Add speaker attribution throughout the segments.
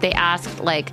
Speaker 1: they asked, like,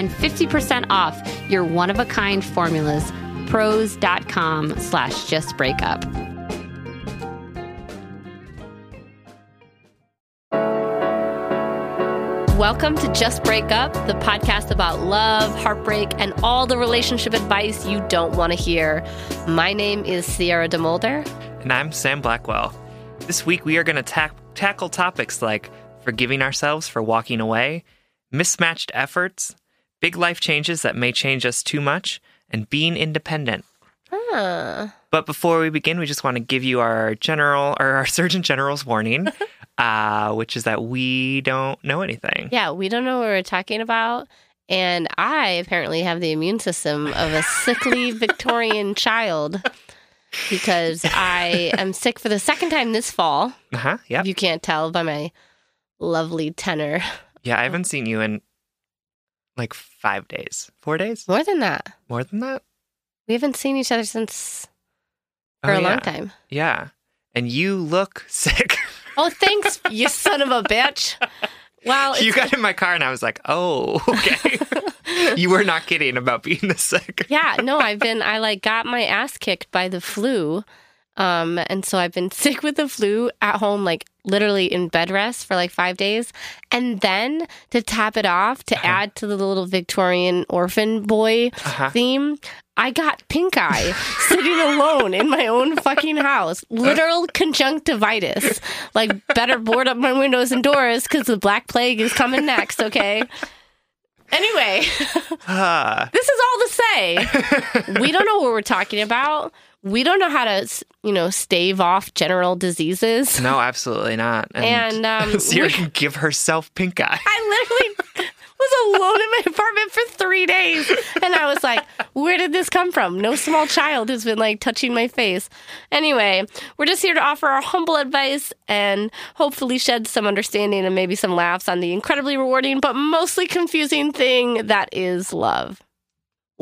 Speaker 1: 50% off your one of a kind formulas. Prose.com slash just break up. Welcome to Just Break Up, the podcast about love, heartbreak, and all the relationship advice you don't want to hear. My name is Sierra DeMulder.
Speaker 2: And I'm Sam Blackwell. This week we are going to ta- tackle topics like forgiving ourselves for walking away, mismatched efforts, big life changes that may change us too much, and being independent.
Speaker 1: Ah,
Speaker 2: But before we begin, we just want to give you our general or our Surgeon General's warning, uh, which is that we don't know anything.
Speaker 1: yeah, we don't know what we're talking about. And I apparently have the immune system of a sickly Victorian child because I am sick for the second time this fall.
Speaker 2: Uh huh.
Speaker 1: If you can't tell by my lovely tenor.
Speaker 2: Yeah, I haven't seen you in like five days, four days,
Speaker 1: More than that,
Speaker 2: more than that.
Speaker 1: we haven't seen each other since oh, for
Speaker 2: Oh,
Speaker 1: a
Speaker 2: yeah.
Speaker 1: long time.
Speaker 2: Yeah, and you look sick.
Speaker 1: Oh, thanks, you son of a bitch. Wow.
Speaker 2: you got in my car, and I was like, "Oh, okay." you were not kidding about being this sick.
Speaker 1: yeah, no, I've been, I like got my ass kicked by the flu. Um, and so I've been sick with the flu at home, like literally in bed rest for like five days. And then to top it off, to add to the little Victorian orphan boy
Speaker 2: Uh-huh.
Speaker 1: theme, I got pink eye sitting alone in my own fucking house. Literal conjunctivitis. Like, better board up my windows and doors because the Black Plague is coming next, okay? Anyway,
Speaker 2: Ah,
Speaker 1: this is all to say we don't know what we're talking about. We don't know how to, you know, stave off general diseases.
Speaker 2: no, absolutely not.
Speaker 1: And, um,
Speaker 2: Sierra
Speaker 1: we-
Speaker 2: can give herself pink eye.
Speaker 1: I literally was alone in my apartment for three days. And I was like, where did this come from? No small child has been like touching my face. Anyway, we're just here to offer our humble advice and hopefully shed some understanding and maybe some laughs on the incredibly rewarding but mostly confusing thing that is love.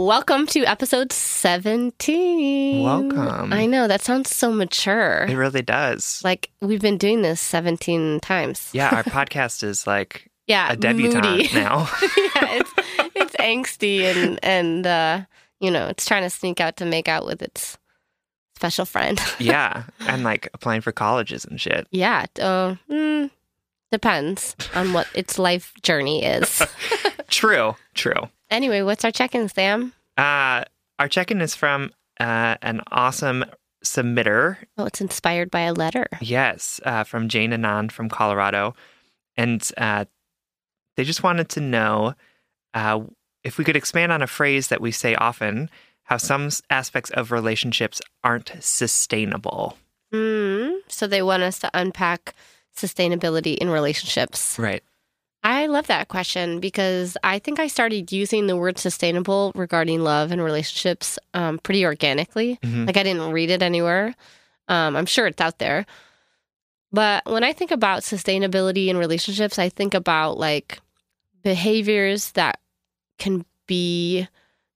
Speaker 1: Welcome to episode 17.
Speaker 2: Welcome.
Speaker 1: I know, that sounds so mature.
Speaker 2: It really does.
Speaker 1: Like we've been doing this 17 times.
Speaker 2: yeah, our podcast is like
Speaker 1: Yeah,
Speaker 2: a debutante
Speaker 1: moody.
Speaker 2: now.
Speaker 1: yeah, it's it's angsty and and uh, you know it's trying to sneak out to make out with its special friend.
Speaker 2: yeah, and like applying for colleges and shit.
Speaker 1: yeah. Uh, mm,
Speaker 3: Depends on what its life journey is.
Speaker 2: True, true.
Speaker 3: Anyway, what's our check in, Sam?
Speaker 2: Uh, our check in is from uh, an awesome submitter.
Speaker 3: Oh, it's inspired by a letter.
Speaker 2: Yes, uh, from Jane Anand from Colorado. And uh, they just wanted to know uh, if we could expand on a phrase that we say often how some aspects of relationships aren't sustainable.
Speaker 3: Mm, so they want us to unpack sustainability in relationships.
Speaker 2: Right.
Speaker 3: Love that question because I think I started using the word sustainable regarding love and relationships um, pretty organically.
Speaker 2: Mhm.
Speaker 3: Like I didn't read it anywhere. Um, I'm sure it's out there. But when I think about sustainability in relationships, I think about like behaviors that can be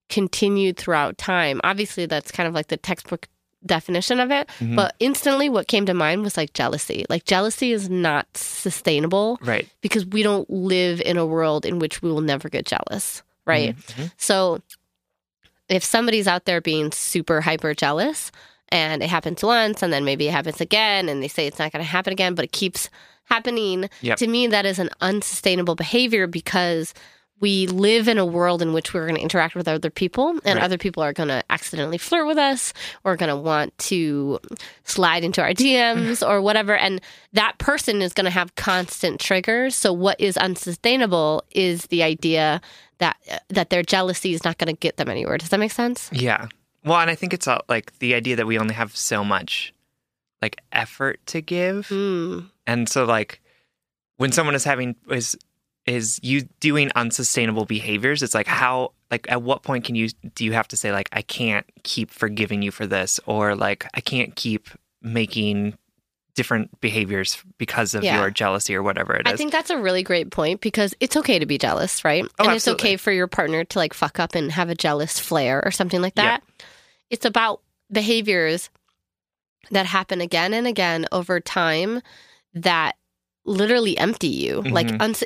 Speaker 3: continued throughout time. Obviously, that's kind of like the textbook definition of it.
Speaker 2: Mhm.
Speaker 3: But instantly, what came to mind was like jealousy. Like, jealousy is not sustainable
Speaker 2: Right.
Speaker 3: because we don't live in a world in which we will never get jealous, right?
Speaker 2: Mhm.
Speaker 3: So if somebody's out there being super hyper jealous and it happens once and then maybe it happens again and they say it's not going to happen again, but it keeps happening,
Speaker 2: Yep.
Speaker 3: to me, that is an unsustainable behavior because we live in a world in which we're going to interact with other people and
Speaker 2: Right.
Speaker 3: other people are going to accidentally flirt with us or going to want to slide into our DMs or whatever and that person is going to have constant triggers so what is unsustainable is the idea that that their jealousy is not going to get them anywhere does that make sense
Speaker 2: Yeah. Well, and I think it's all, like the idea that we only have so much like effort to give.
Speaker 3: mm.
Speaker 2: And so like when someone is having is is you doing unsustainable behaviors, it's like how like at what point can you do you have to say like I can't keep forgiving you for this or like I can't keep making different behaviors because of
Speaker 3: Yeah.
Speaker 2: your jealousy or whatever it is.
Speaker 3: I think that's a really great point because it's okay to be jealous, right?
Speaker 2: Oh,
Speaker 3: and it's okay for your partner to like fuck up and have a jealous flare or something like
Speaker 2: Yeah.
Speaker 3: that. It's about behaviors that happen again and again over time that literally empty you. Like
Speaker 2: Mhm.
Speaker 3: uns-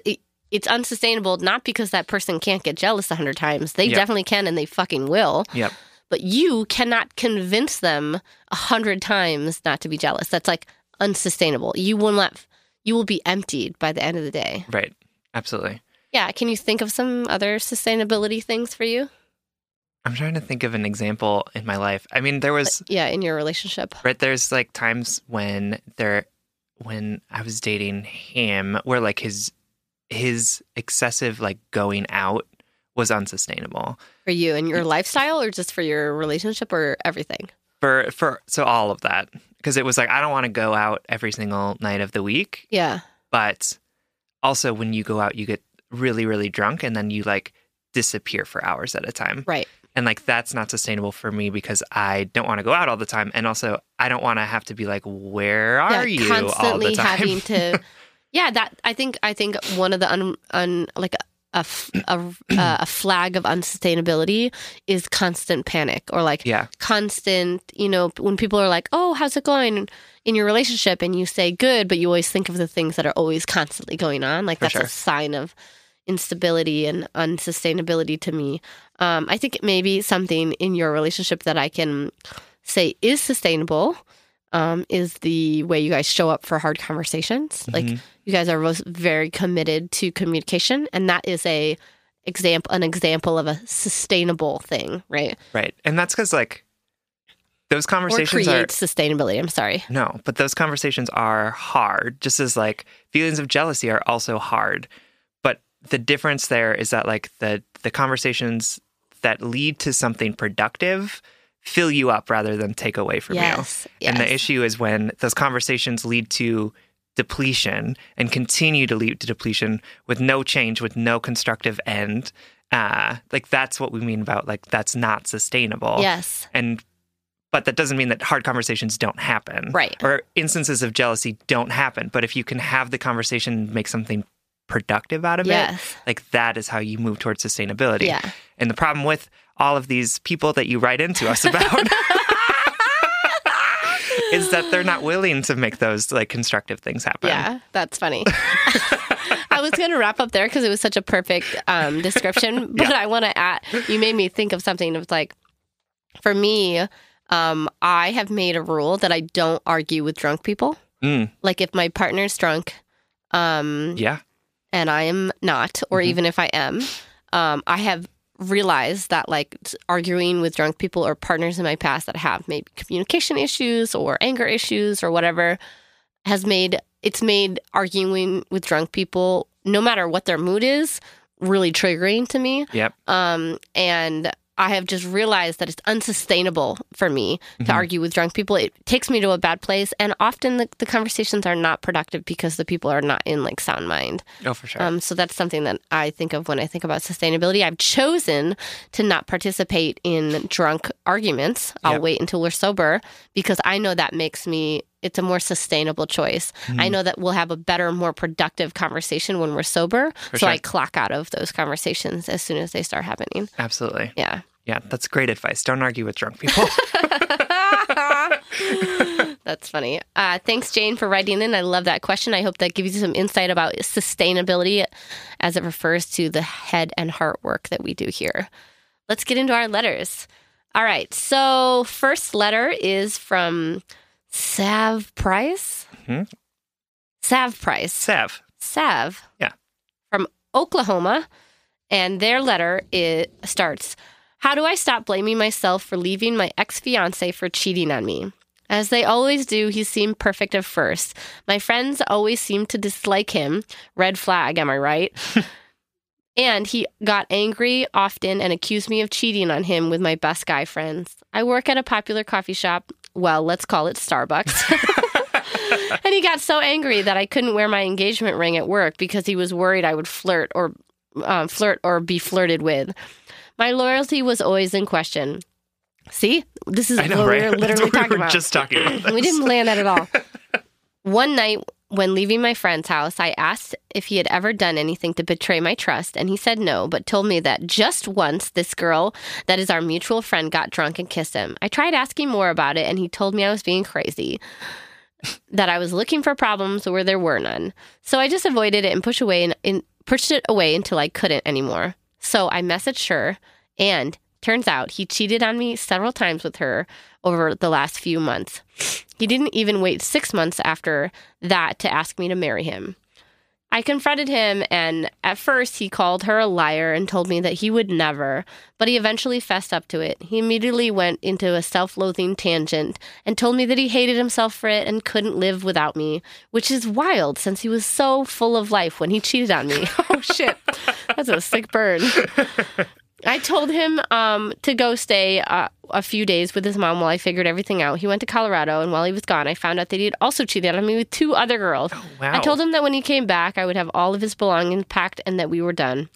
Speaker 3: it's unsustainable not because that person can't get jealous a hundred times. They
Speaker 2: Yep.
Speaker 3: definitely can and they fucking will.
Speaker 2: Yep.
Speaker 3: But you cannot convince them a hundred times not to be jealous. That's like unsustainable. You will not you will be emptied by the end of the day.
Speaker 2: right. Absolutely.
Speaker 3: Yeah. Can you think of some other sustainability things for you?
Speaker 2: I'm trying to think of an example in my life. I mean, there was
Speaker 3: Yeah, in your relationship.
Speaker 2: right there's like times when there when I was dating him where like his his excessive like going out was unsustainable.
Speaker 3: For you and your lifestyle or just for your relationship or everything?
Speaker 2: For for so all of that because it was like I don't want to go out every single night of the week,
Speaker 3: Yeah.
Speaker 2: but also when you go out you get really really drunk and then you like disappear for hours at a time.
Speaker 3: Right.
Speaker 2: And like that's not sustainable for me because I don't want to go out all the time, and also I don't want to have to be like, "Where are
Speaker 3: yeah,
Speaker 2: you?" all
Speaker 3: constantly
Speaker 2: the time.
Speaker 3: having to Yeah, that I think I think one of the un, un like a a, a flag of unsustainability is constant panic or like
Speaker 2: yeah,
Speaker 3: constant, you know, when people are like, "Oh, how's it going in your relationship?" and you say good, but you always think of the things that are always constantly going on, like
Speaker 2: For
Speaker 3: that's
Speaker 2: sure.
Speaker 3: a sign of instability and unsustainability to me. Um, I think it may be something in your relationship that I can say is sustainable. Um, is the way you guys show up for hard conversations. Like
Speaker 2: Mhm.
Speaker 3: you guys are both very committed to communication, and that is a example an example of a sustainable thing, right?
Speaker 2: right. And that's because like those
Speaker 3: Or
Speaker 2: conversations are
Speaker 3: create sustainability. I'm sorry.
Speaker 2: no, but those conversations are hard. Just as like feelings of jealousy are also hard, but the difference there is that like the the conversations that lead to something productive fill you up rather than take away from you.
Speaker 3: yes, yes.
Speaker 2: And the issue is when those conversations lead to depletion and continue to lead to depletion with no change, with no constructive end. Uh, like that's what we mean about like that's not sustainable.
Speaker 3: Yes,
Speaker 2: And but that doesn't mean that hard conversations don't happen.
Speaker 3: Right.
Speaker 2: Or instances of jealousy don't happen. But if you can have the conversation and make something productive out of it, like that is how you move towards sustainability.
Speaker 3: yeah.
Speaker 2: And the problem with all of these people that you write into us about is that they're not willing to make those like constructive things happen.
Speaker 3: Yeah, that's funny. I was going to wrap up there because it was such a perfect um, description, but I want to add, you made me think of something. It was like, for me, um, I have made a rule that I don't argue with drunk people.
Speaker 2: Mm,
Speaker 3: Like if my partner's drunk, Um,
Speaker 2: Yeah.
Speaker 3: And I am not, or
Speaker 2: Mhm.
Speaker 3: even if I am, um, I have realized that like arguing with drunk people or partners in my past that have maybe communication issues or anger issues or whatever has made it's made arguing with drunk people, no matter what their mood is, really triggering to me.
Speaker 2: Yep.
Speaker 3: Um, and I have just realized that it's unsustainable for me to
Speaker 2: Mhm.
Speaker 3: argue with drunk people. It takes me to a bad place, and often the, the conversations are not productive because the people are not in like sound mind.
Speaker 2: Oh, for sure.
Speaker 3: Um, so that's something that I think of when I think about sustainability. I've chosen to not participate in drunk arguments. I'll
Speaker 2: Yep.
Speaker 3: wait until we're sober because I know that makes me. It's a more sustainable choice.
Speaker 2: Mm-hmm.
Speaker 3: I know that we'll have a better, more productive conversation when we're sober.
Speaker 2: For
Speaker 3: so
Speaker 2: sure.
Speaker 3: I clock out of those conversations as soon as they start happening.
Speaker 2: Absolutely.
Speaker 3: Yeah.
Speaker 2: Yeah, that's great advice. Don't argue with drunk people.
Speaker 3: That's funny. Uh, thanks, Jane, for writing in. I love that question. I hope that gives you some insight about sustainability as it refers to the head and heart work that we do here. Let's get into our letters. All right. So, first letter is from Sav Price.
Speaker 2: Mhm.
Speaker 3: Sav Price.
Speaker 2: Sav.
Speaker 3: Sav.
Speaker 2: Yeah.
Speaker 3: From Oklahoma. And their letter it starts How do I stop blaming myself for leaving my ex fiance for cheating on me? As they always do, he seemed perfect at first. My friends always seemed to dislike him. Red flag, am I right? and he got angry often and accused me of cheating on him with my best guy friends. I work at a popular coffee shop. Well, let's call it Starbucks. and he got so angry that I couldn't wear my engagement ring at work because he was worried I would flirt or um, flirt or be flirted with. My loyalty was always in question. See, this is
Speaker 2: know,
Speaker 3: what
Speaker 2: right?
Speaker 3: we were literally
Speaker 2: what we
Speaker 3: talking
Speaker 2: were
Speaker 3: about.
Speaker 2: just talking about.
Speaker 3: We didn't plan that at all. One night when leaving my friend's house, I asked if he had ever done anything to betray my trust, and he said no, but told me that just once this girl that is our mutual friend got drunk and kissed him. I tried asking more about it, and he told me I was being crazy. that I was looking for problems where there were none. So I just avoided it and pushed away and, and pushed it away until I couldn't anymore. So I messaged her and turns out he cheated on me several times with her over the last few months. He didn't even wait 6 months after that to ask me to marry him. I confronted him, and at first he called her a liar and told me that he would never, but he eventually fessed up to it. He immediately went into a self loathing tangent and told me that he hated himself for it and couldn't live without me, which is wild since he was so full of life when he cheated on me. oh, shit. That's a sick burn. I told him um, to go stay uh, a few days with his mom while I figured everything out. He went to Colorado, and while he was gone, I found out that he had also cheated on me with two other girls.
Speaker 2: wow.
Speaker 3: I told him that when he came back, I would have all of his belongings packed and that we were done.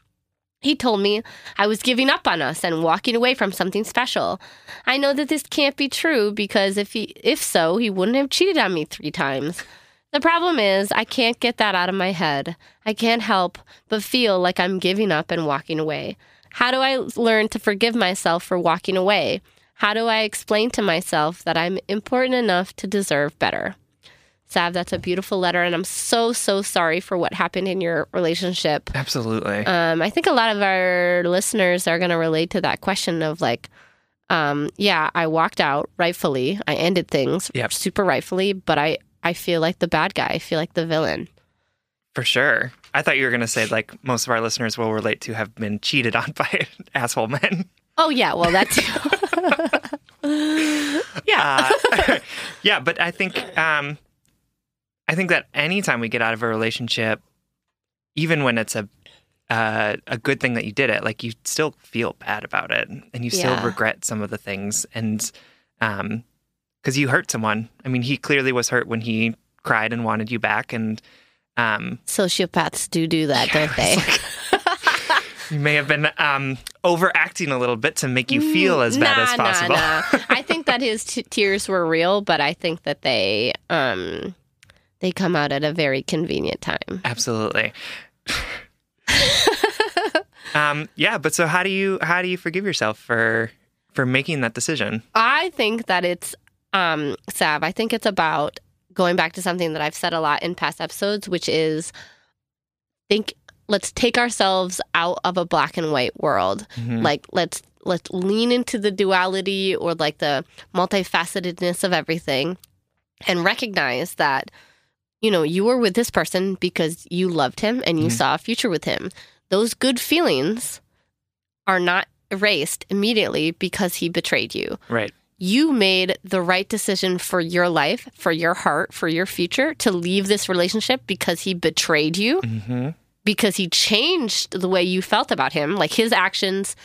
Speaker 3: He told me I was giving up on us and walking away from something special. I know that this can't be true because if he if so, he wouldn't have cheated on me 3 times. The problem is I can't get that out of my head. I can't help but feel like I'm giving up and walking away. How do I learn to forgive myself for walking away? How do I explain to myself that I'm important enough to deserve better? Sav, that's a beautiful letter, and I'm so, so sorry for what happened in your relationship.
Speaker 2: Absolutely.
Speaker 3: Um, I think a lot of our listeners are going to relate to that question of like, um, yeah, I walked out rightfully. I ended things
Speaker 2: Yep.
Speaker 3: super rightfully, but I, I feel like the bad guy. I feel like the villain.
Speaker 2: For sure. I thought you were going to say, like, most of our listeners will relate to have been cheated on by asshole men.
Speaker 3: Oh, yeah. Well, that's. yeah.
Speaker 2: Uh, yeah, but I think um, I think that anytime we get out of a relationship, even when it's a uh, a good thing that you did it, like you still feel bad about it, and you still
Speaker 3: Yeah.
Speaker 2: regret some of the things, and um, because you hurt someone. I mean, he clearly was hurt when he cried and wanted you back, and um,
Speaker 3: Sociopaths do do that, don't they?
Speaker 2: you may have been um, overacting a little bit to make you feel as bad
Speaker 3: nah,
Speaker 2: as possible.
Speaker 3: Nah, nah. I think that his t- tears were real, but I think that they um they come out at a very convenient time.
Speaker 2: Absolutely. um, yeah, but so how do you how do you forgive yourself for for making that decision?
Speaker 3: I think that it's um Sav, I think it's about going back to something that I've said a lot in past episodes, which is think let's take ourselves out of a black and white world.
Speaker 2: Mhm.
Speaker 3: Like let's let's lean into the duality or like the multifacetedness of everything and recognize that you know, you were with this person because you loved him and you
Speaker 2: Mhm.
Speaker 3: saw a future with him. Those good feelings are not erased immediately because he betrayed you.
Speaker 2: Right.
Speaker 3: You made the right decision for your life, for your heart, for your future to leave this relationship because he betrayed you,
Speaker 2: hmm
Speaker 3: because he changed the way you felt about him. Like his actions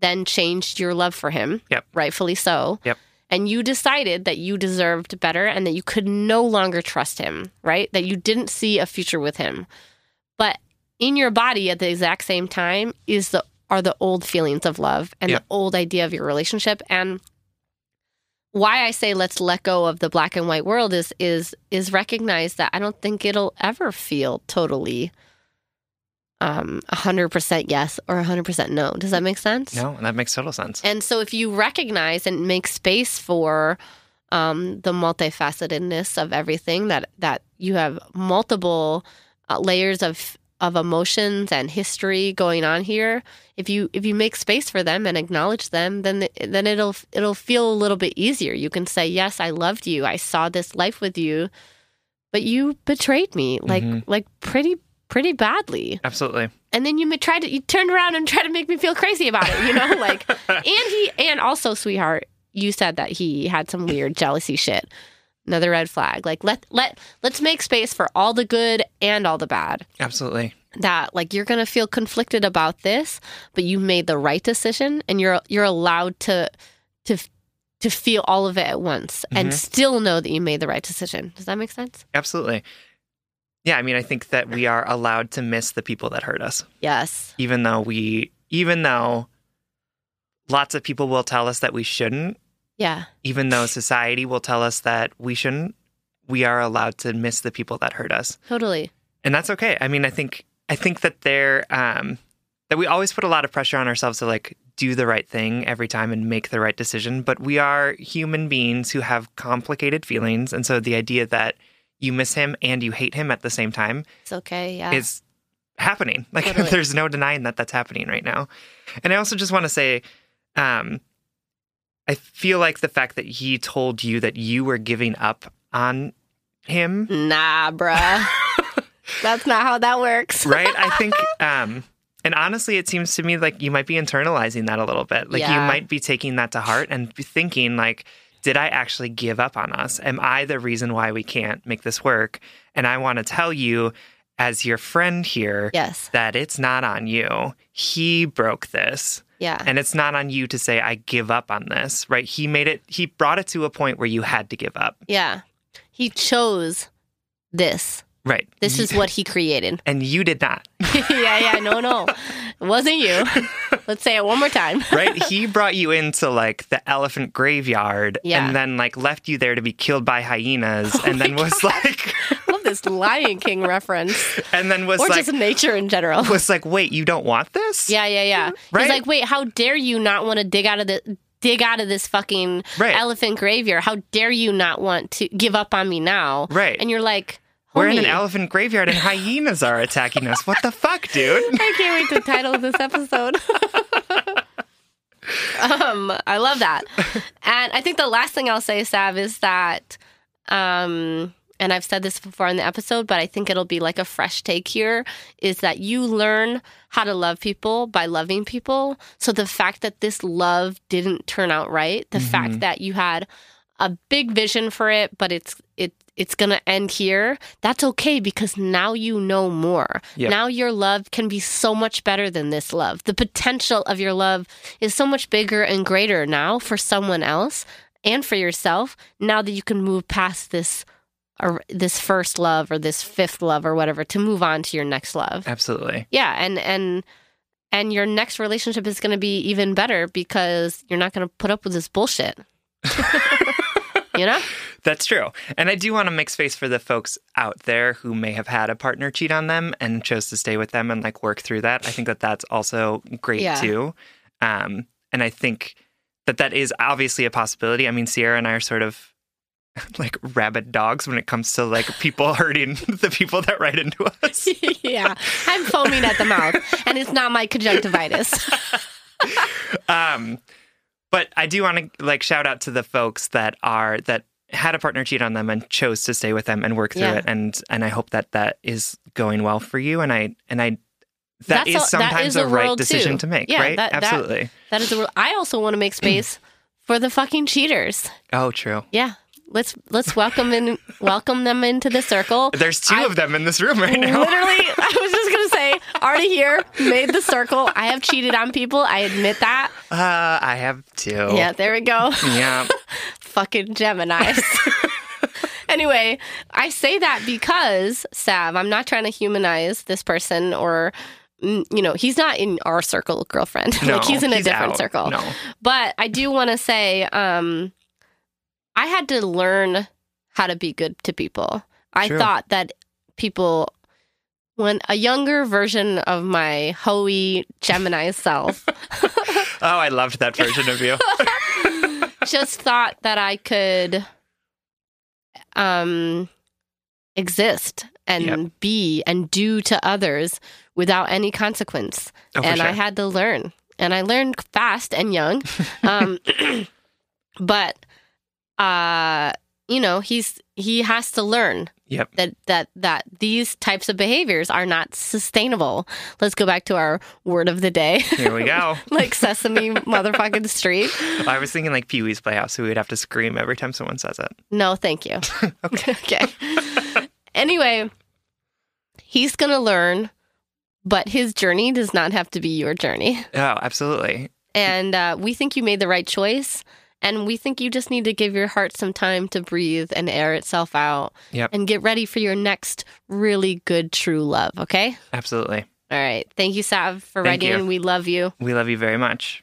Speaker 3: then changed your love for him,
Speaker 2: Yep.
Speaker 3: rightfully so.
Speaker 2: Yep.
Speaker 3: And you decided that you deserved better and that you could no longer trust him, right? That you didn't see a future with him. But in your body at the exact same time is the are the old feelings of love and
Speaker 2: Yep.
Speaker 3: the old idea of your relationship and why I say let's let go of the black and white world is is is recognize that I don't think it'll ever feel totally um 100% yes or 100% no. Does that make sense?
Speaker 2: No, and that makes total sense.
Speaker 3: And so if you recognize and make space for um, the multifacetedness of everything that that you have multiple uh, layers of of emotions and history going on here, if you if you make space for them and acknowledge them, then then it'll it'll feel a little bit easier. You can say, "Yes, I loved you. I saw this life with you, but you betrayed me like
Speaker 2: Mhm.
Speaker 3: like pretty pretty badly."
Speaker 2: Absolutely.
Speaker 3: and then you tried to you turned around and tried to make me feel crazy about it you know like and he and also sweetheart you said that he had some weird jealousy shit another red flag like let let let's make space for all the good and all the bad.
Speaker 2: Absolutely.
Speaker 3: that like you're gonna feel conflicted about this but you made the right decision and you're you're allowed to to to feel all of it at once and
Speaker 2: Mhm.
Speaker 3: still know that you made the right decision. Does that make sense?
Speaker 2: Absolutely. Yeah, I mean, I think that we are allowed to miss the people that hurt us,
Speaker 3: yes.
Speaker 2: Even though we, even though lots of people will tell us that we shouldn't,
Speaker 3: yeah.
Speaker 2: Even though society will tell us that we shouldn't, we are allowed to miss the people that hurt us.
Speaker 3: totally
Speaker 2: and that's okay. I mean, I think I think that they're um, that we always put a lot of pressure on ourselves to like do the right thing every time and make the right decision. But we are human beings who have complicated feelings, and so the idea that you miss him and you hate him at the same time
Speaker 3: it's okay yeah
Speaker 2: is happening. Like
Speaker 3: Totally.
Speaker 2: there's no denying that that's happening right now. And I also just want to say, um, I feel like the fact that he told you that you were giving up on him
Speaker 3: Nah, bruh. That's not how that works.
Speaker 2: right? I think, um, and honestly, it seems to me like you might be internalizing that a little bit. Like you might be taking that to heart and thinking, like, did I actually give up on us? Am I the reason why we can't make this work? And I want to tell you, as your friend here,
Speaker 3: Yes.
Speaker 2: that it's not on you. He broke this.
Speaker 3: Yeah.
Speaker 2: And it's not on you to say, I give up on this, right? He made it, he brought it to a point where you had to give up.
Speaker 3: yeah. He chose this.
Speaker 2: Right.
Speaker 3: This is what he created.
Speaker 2: And you did not.
Speaker 3: yeah, yeah. No, no. It wasn't you. Let's say it one more time.
Speaker 2: right? He brought you into like the elephant graveyard
Speaker 3: Yeah.
Speaker 2: and then like left you there to be killed by hyenas
Speaker 3: Oh
Speaker 2: and then was like
Speaker 3: love this Lion King reference.
Speaker 2: and then was
Speaker 3: Or
Speaker 2: like
Speaker 3: just nature in general.
Speaker 2: was like, wait, you don't want this?
Speaker 3: Yeah, yeah, yeah.
Speaker 2: Right?
Speaker 3: He's like, wait, how dare you not want to dig out of the dig out of this fucking
Speaker 2: Right.
Speaker 3: elephant graveyard? How dare you not want to give up on me now?
Speaker 2: Right.
Speaker 3: And you're like,
Speaker 2: We're in an elephant graveyard and hyenas are attacking us. What the fuck, dude?
Speaker 3: I can't wait to title this episode. um, I love that. And I think the last thing I'll say, Sav, is that um and I've said this before in the episode, but I think it'll be like a fresh take here is that you learn how to love people by loving people. So the fact that this love didn't turn out right, the mm-hmm. fact that you had a big vision for it, but it's it it's gonna end here. That's okay because now you know more.
Speaker 2: Yep.
Speaker 3: Now your love can be so much better than this love. The potential of your love is so much bigger and greater now for someone else and for yourself. Now that you can move past this or this first love or this fifth love or whatever to move on to your next love.
Speaker 2: Absolutely.
Speaker 3: Yeah, and and and your next relationship is going to be even better because you're not going to put up with this bullshit. you know?
Speaker 2: That's true. And I do want to make space for the folks out there who may have had a partner cheat on them and chose to stay with them and like work through that. I think that that's also great
Speaker 3: Yeah.
Speaker 2: too. Um, and I think that that is obviously a possibility. I mean, Sierra and I are sort of like rabid dogs when it comes to like people hurting the people that write into us.
Speaker 3: yeah. I'm foaming at the mouth and it's not my conjunctivitis.
Speaker 2: um, but I do want to like shout out to the folks that are that had a partner cheat on them and chose to stay with them and work through
Speaker 3: Yeah.
Speaker 2: it and and I hope that that is going well for you and I and I that
Speaker 3: That's
Speaker 2: is
Speaker 3: a-
Speaker 2: sometimes
Speaker 3: is
Speaker 2: a
Speaker 3: a
Speaker 2: right decision
Speaker 3: too.
Speaker 2: to make,
Speaker 3: Yeah,
Speaker 2: right?
Speaker 3: that- that-
Speaker 2: Absolutely.
Speaker 3: That is the rule. I also want to make space for the fucking cheaters.
Speaker 2: oh, true.
Speaker 3: Yeah. Let's let's welcome in welcome them into the circle.
Speaker 2: There's two
Speaker 3: I-
Speaker 2: of them in this room right now.
Speaker 3: Literally, I was just gonna say, already here, made the circle. I have cheated on people. I admit that.
Speaker 2: Uh, I have two.
Speaker 3: Yeah, there we go.
Speaker 2: Yeah.
Speaker 3: Fucking Gemini's. anyway, I say that because Sav, I'm not trying to humanize this person or. mm, You know, he's not in our circle, girlfriend.
Speaker 2: No,
Speaker 3: like he's in a different
Speaker 2: out.
Speaker 3: circle.
Speaker 2: No.
Speaker 3: But I do want to say, um, I had to learn how to be good to people. I
Speaker 2: True.
Speaker 3: thought that people, when a younger version of my hoey Gemini self,
Speaker 2: Oh, I loved that version of you.
Speaker 3: just thought that I could um, exist and
Speaker 2: Yep.
Speaker 3: be and do to others without any consequence.
Speaker 2: Oh,
Speaker 3: and I had to learn. And I learned fast and young. Um, but uh, you know, he's he has to learn
Speaker 2: Yep.
Speaker 3: that that that these types of behaviors are not sustainable. Let's go back to our word of the day.
Speaker 2: Here we go.
Speaker 3: like Sesame motherfucking Street.
Speaker 2: I was thinking like Pee Wee's Playhouse, so we would have to scream every time someone says it.
Speaker 3: No, thank you. okay. anyway, he's going to learn, but his journey does not have to be your journey.
Speaker 2: Oh, absolutely.
Speaker 3: And uh, we think you made the right choice. And we think you just need to give your heart some time to breathe and air itself out
Speaker 2: Yep.
Speaker 3: and get ready for your next really good, true love. Okay.
Speaker 2: Absolutely.
Speaker 3: All right. Thank you, Sav, for
Speaker 2: Thank
Speaker 3: writing
Speaker 2: you.
Speaker 3: We love you.
Speaker 2: We love you very much.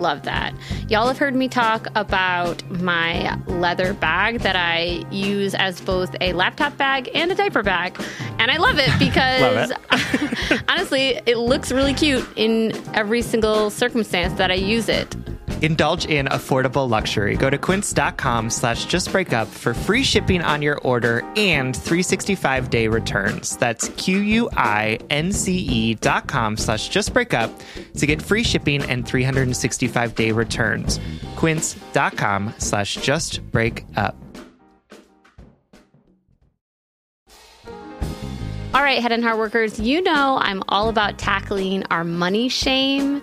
Speaker 1: love that. Y'all have heard me talk about my leather bag that I use as both a laptop bag and a diaper bag. And I love it because honestly, it looks really cute in every single circumstance that I use it.
Speaker 2: Indulge in affordable luxury. Go to quince.com slash justbreakup for free shipping on your order and 365 day returns. That's Q-U-I-N-C-E dot com slash justbreakup to get free shipping and 365 day returns. Quince.com slash just break up.
Speaker 1: All right, head and heart workers, you know I'm all about tackling our money shame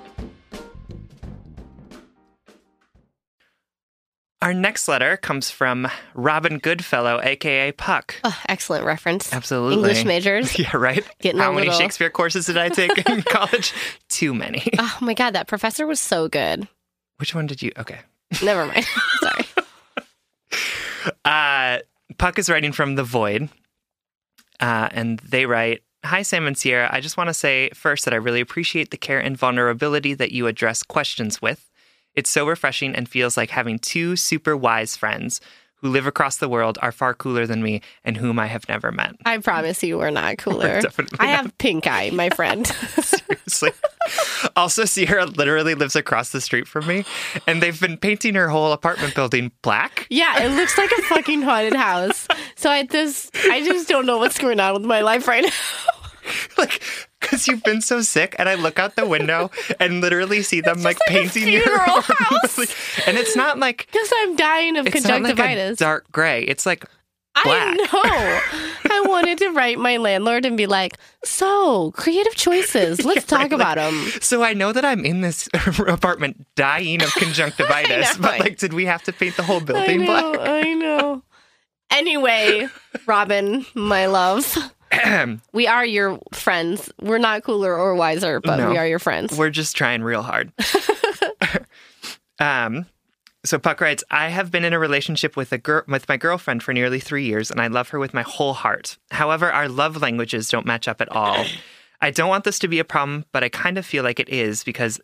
Speaker 2: Our next letter comes from Robin Goodfellow, aka Puck.
Speaker 3: Oh, excellent reference.
Speaker 2: Absolutely.
Speaker 3: English majors.
Speaker 2: Yeah, right?
Speaker 3: Getting
Speaker 2: How many
Speaker 3: little-
Speaker 2: Shakespeare courses did I take in college? Too many.
Speaker 3: Oh my god, that professor was so good.
Speaker 2: Which one did you? Okay.
Speaker 3: Never mind. Sorry.
Speaker 2: Uh, Puck is writing from the void, uh, and they write Hi, Sam and Sierra. I just want to say first that I really appreciate the care and vulnerability that you address questions with. It's so refreshing and feels like having two super wise friends who live across the world are far cooler than me and whom I have never met.
Speaker 3: I promise you we're not cooler.
Speaker 2: definitely
Speaker 3: I have pink eye, my friend.
Speaker 2: Seriously. also, Sierra literally lives across the street from me, and they've been painting her whole apartment building black.
Speaker 3: yeah, it looks like a fucking haunted house. So I just I just don't know what's going on with my life right now.
Speaker 2: like because you've been so sick and i look out the window and literally see them like,
Speaker 3: like
Speaker 2: painting your
Speaker 3: funeral
Speaker 2: and it's not like
Speaker 3: Because I'm dying of
Speaker 2: it's not like
Speaker 3: conjunctivitis.
Speaker 2: dark gray it's like
Speaker 3: I
Speaker 2: black.
Speaker 3: know. I wanted to write my landlord and be like, "So, creative choices. Let's talk
Speaker 2: right,
Speaker 3: about
Speaker 2: like-
Speaker 3: them."
Speaker 2: so i know that i'm in this apartment dying of conjunctivitis but like did we have to paint the whole
Speaker 3: I
Speaker 2: building
Speaker 3: know.
Speaker 2: black
Speaker 3: I know. Anyway, Robin, my love, we are your friends. We're not cooler or wiser, but
Speaker 2: No.
Speaker 3: we are your friends.
Speaker 2: We're just trying real hard. um, so Puck writes, I have been in a relationship with a girl with my girlfriend for nearly three years, and I love her with my whole heart. However, our love languages don't match up at all. I don't want this to be a problem, but I kind of feel like it is because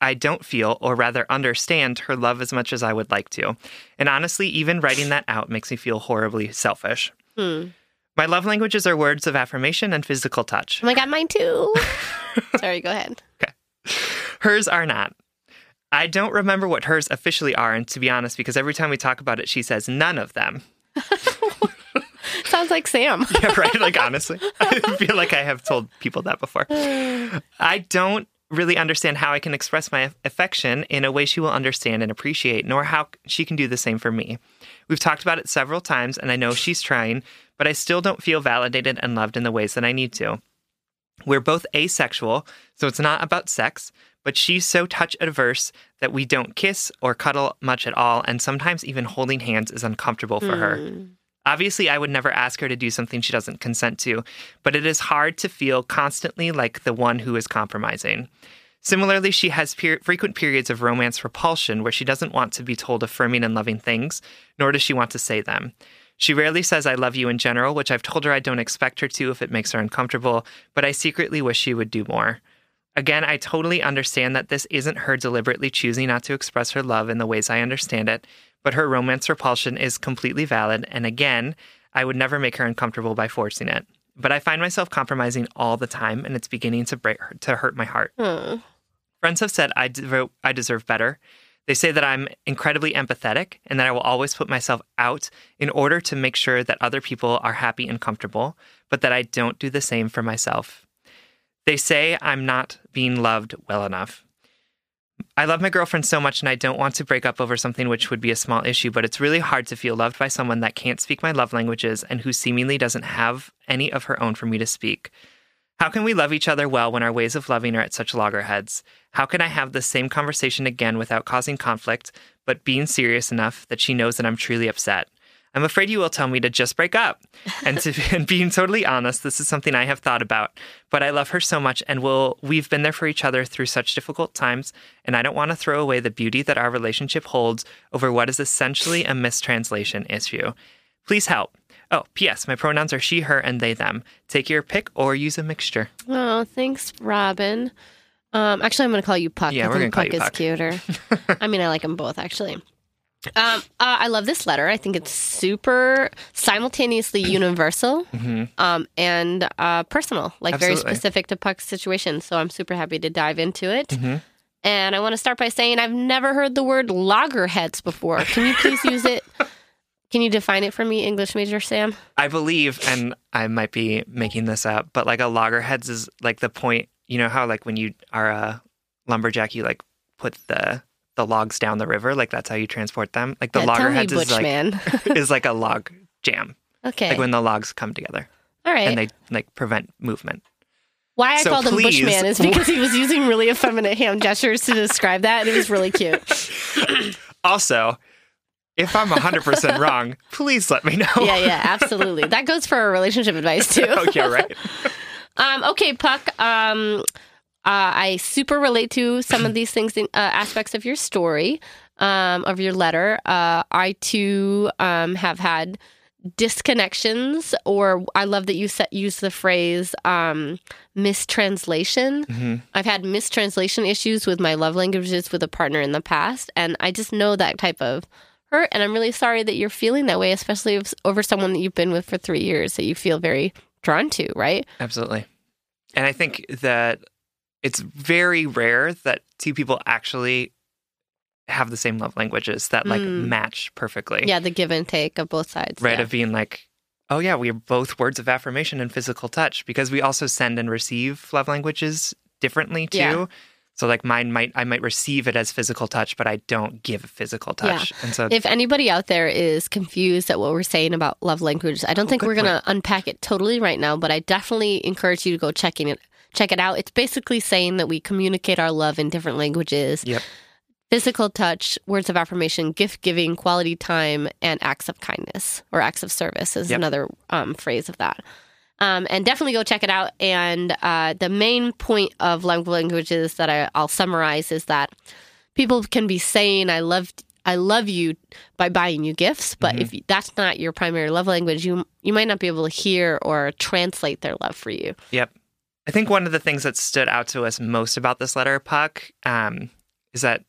Speaker 2: I don't feel, or rather understand, her love as much as I would like to. And honestly, even writing that out makes me feel horribly selfish.
Speaker 3: Hmm.
Speaker 2: My love languages are words of affirmation and physical touch.
Speaker 3: Oh my god, mine too. Sorry, go ahead. Okay.
Speaker 2: Hers are not. I don't remember what hers officially are, and to be honest, because every time we talk about it, she says none of them.
Speaker 3: Sounds like Sam.
Speaker 2: Yeah, right? Like, honestly, I feel like I have told people that before. I don't really understand how I can express my affection in a way she will understand and appreciate, nor how she can do the same for me. We've talked about it several times, and I know she's trying, but I still don't feel validated and loved in the ways that I need to. We're both asexual, so it's not about sex, but she's so touch adverse that we don't kiss or cuddle much at all, and sometimes even holding hands is uncomfortable for her. Hmm. Obviously, I would never ask her to do something she doesn't consent to, but it is hard to feel constantly like the one who is compromising. Similarly, she has per- frequent periods of romance repulsion where she doesn't want to be told affirming and loving things, nor does she want to say them. She rarely says, I love you in general, which I've told her I don't expect her to if it makes her uncomfortable, but I secretly wish she would do more. Again, I totally understand that this isn't her deliberately choosing not to express her love in the ways I understand it, but her romance repulsion is completely valid, and again, I would never make her uncomfortable by forcing it. But I find myself compromising all the time, and it's beginning to break to hurt my heart.
Speaker 3: Hmm.
Speaker 2: Friends have said I, devo- I deserve better. They say that I'm incredibly empathetic and that I will always put myself out in order to make sure that other people are happy and comfortable, but that I don't do the same for myself. They say I'm not being loved well enough. I love my girlfriend so much and I don't want to break up over something which would be a small issue, but it's really hard to feel loved by someone that can't speak my love languages and who seemingly doesn't have any of her own for me to speak. How can we love each other well when our ways of loving are at such loggerheads? How can I have the same conversation again without causing conflict, but being serious enough that she knows that I'm truly upset? I'm afraid you will tell me to just break up. And to and being totally honest, this is something I have thought about. But I love her so much and will we've been there for each other through such difficult times, and I don't want to throw away the beauty that our relationship holds over what is essentially a mistranslation issue. Please help. Oh, P.S. My pronouns are she, her, and they, them. Take your pick or use a mixture.
Speaker 3: Oh, thanks, Robin. Um, actually, I'm going to call you Puck.
Speaker 2: Yeah, we're
Speaker 3: think
Speaker 2: gonna call
Speaker 3: Puck
Speaker 2: you
Speaker 3: is
Speaker 2: Puck.
Speaker 3: cuter. I mean, I like them both actually. Um, uh, I love this letter. I think it's super simultaneously universal um, and uh, personal, like very specific to Puck's situation. So I'm super happy to dive into it. And I want to start by saying I've never heard the word loggerheads before. Can you please use it? Can you define it for me, English major Sam?
Speaker 2: I believe, and I might be making this up, but like a loggerheads is like the point. You know how like when you are a lumberjack, you like put the the logs down the river. Like that's how you transport them. Like the
Speaker 3: Yeah,
Speaker 2: loggerheads is like
Speaker 3: man.
Speaker 2: is like a log jam.
Speaker 3: okay.
Speaker 2: Like when the logs come together
Speaker 3: All right.
Speaker 2: and they like prevent movement.
Speaker 3: Why I
Speaker 2: So
Speaker 3: called him
Speaker 2: please-
Speaker 3: Bushman is because he was using really effeminate hand gestures to describe that, and it was really cute.
Speaker 2: Also, if I'm 100% wrong, please let me know.
Speaker 3: Yeah, yeah, absolutely. That goes for relationship advice too.
Speaker 2: okay, right.
Speaker 3: Um, okay, Puck. Um, uh, I super relate to some of these things, in, uh, aspects of your story, um, of your letter. Uh, I too um, have had disconnections, or I love that you set, use the phrase um, mistranslation.
Speaker 2: Mhm.
Speaker 3: I've had mistranslation issues with my love languages with a partner in the past, and I just know that type of hurt. And I'm really sorry that you're feeling that way, especially if, over someone that you've been with for three years that you feel very drawn to, right?
Speaker 2: Absolutely. And I think that it's very rare that two people actually have the same love languages that like
Speaker 3: Mm.
Speaker 2: match perfectly.
Speaker 3: Yeah, the give and take of both sides.
Speaker 2: Right.
Speaker 3: yeah.
Speaker 2: Of being like, oh, yeah, we are both words of affirmation and physical touch because we also send and receive love languages differently too.
Speaker 3: Yeah.
Speaker 2: So like mine might I might receive it as physical touch, but I don't give physical touch. And so
Speaker 3: If anybody out there is confused at what we're saying about love languages, I don't think
Speaker 2: Oh, good
Speaker 3: we're going to unpack it totally right now, but I definitely encourage you to go checking it check it out. It's basically saying that we communicate our love in different languages.
Speaker 2: Yep.
Speaker 3: Physical touch, words of affirmation, gift giving, quality time, and acts of kindness or acts of service is
Speaker 2: Yep.
Speaker 3: another um, phrase of that. Um, and definitely go check it out. And uh, the main point of love languages that I, I'll summarize is that people can be saying "I love I love you" by buying you gifts, but
Speaker 2: Mm-hmm.
Speaker 3: if that's not your primary love language, you you might not be able to hear or translate their love for you.
Speaker 2: Yep. I think one of the things that stood out to us most about this letter, Puck, um, is that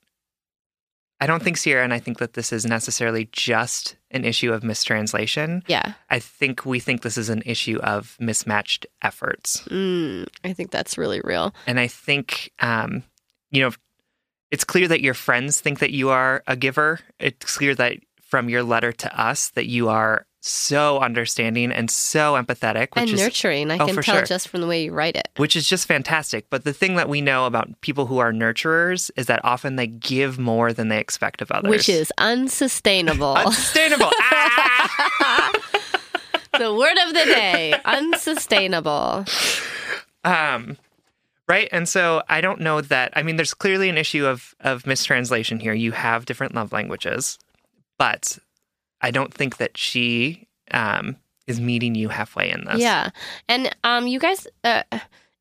Speaker 2: I don't think Sierra and I think that this is necessarily just an issue of mistranslation.
Speaker 3: Yeah,
Speaker 2: I think we think this is an issue of mismatched efforts.
Speaker 3: mm, I think that's really real.
Speaker 2: And I think, um, you know, it's clear that your friends think that you are a giver. It's clear that from your letter to us that you are so understanding and so empathetic, which
Speaker 3: and
Speaker 2: is
Speaker 3: nurturing, I
Speaker 2: Oh,
Speaker 3: can tell
Speaker 2: sure.
Speaker 3: just from the way you write it.
Speaker 2: which is just fantastic. But the thing that we know about people who are nurturers is that often they give more than they expect of others,
Speaker 3: Which is unsustainable.
Speaker 2: unsustainable. Ah!
Speaker 3: the word of the day unsustainable.
Speaker 2: um, right. And so I don't know that. I mean, there's clearly an issue of of mistranslation here. You have different love languages, but I don't think that she um, is meeting you halfway in this.
Speaker 3: Yeah. And um you guys uh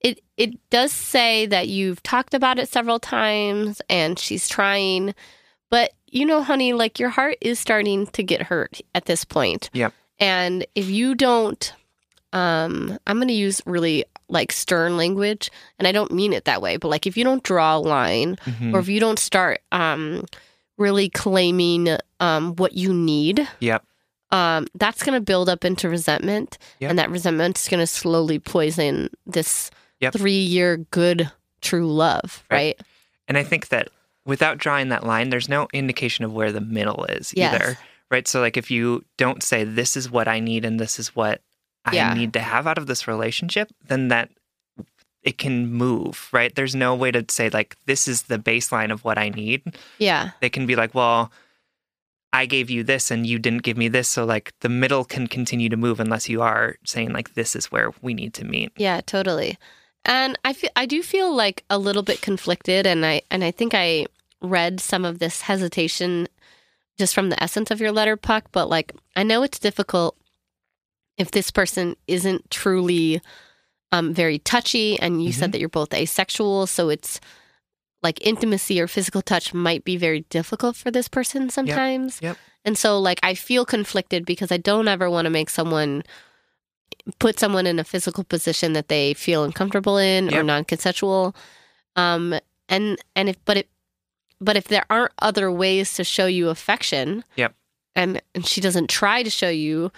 Speaker 3: it it does say that you've talked about it several times and she's trying but you know honey like your heart is starting to get hurt at this point.
Speaker 2: Yep.
Speaker 3: And if you don't um I'm going to use really like stern language and I don't mean it that way but like if you don't draw a line
Speaker 2: Mhm.
Speaker 3: or if you don't start um really claiming um what you need
Speaker 2: Yep.
Speaker 3: um, that's going to build up into resentment,
Speaker 2: Yep.
Speaker 3: and that resentment is going to slowly poison this
Speaker 2: Yep.
Speaker 3: three-year good, true love,
Speaker 2: Right.
Speaker 3: right?
Speaker 2: And I think that without drawing that line, there's no indication of where the middle is
Speaker 3: Yes.
Speaker 2: either. Right. So, like, if you don't say, this is what I need and this is what I
Speaker 3: Yeah.
Speaker 2: need to have out of this relationship, then that it can move. Right. There's no way to say, like, this is the baseline of what I need.
Speaker 3: Yeah,
Speaker 2: They can be like, well, I gave you this and you didn't give me this. So, like, the middle can continue to move unless you are saying, like, this is where we need to meet.
Speaker 3: yeah, totally. And I feel I do feel like a little bit conflicted, and I and I think I read some of this hesitation just from the essence of your letter, Puck. But like, I know it's difficult if this person isn't truly um, very touchy, and you said that you're both asexual, so it's like intimacy or physical touch might be very difficult for this person sometimes.
Speaker 2: Yep.
Speaker 3: And so like I feel conflicted because I don't ever want to make someone put someone in a physical position that they feel uncomfortable in or non-consensual. Um and and if but it but if there aren't other ways to show you affection,
Speaker 2: Yep.
Speaker 3: and and she doesn't try to show you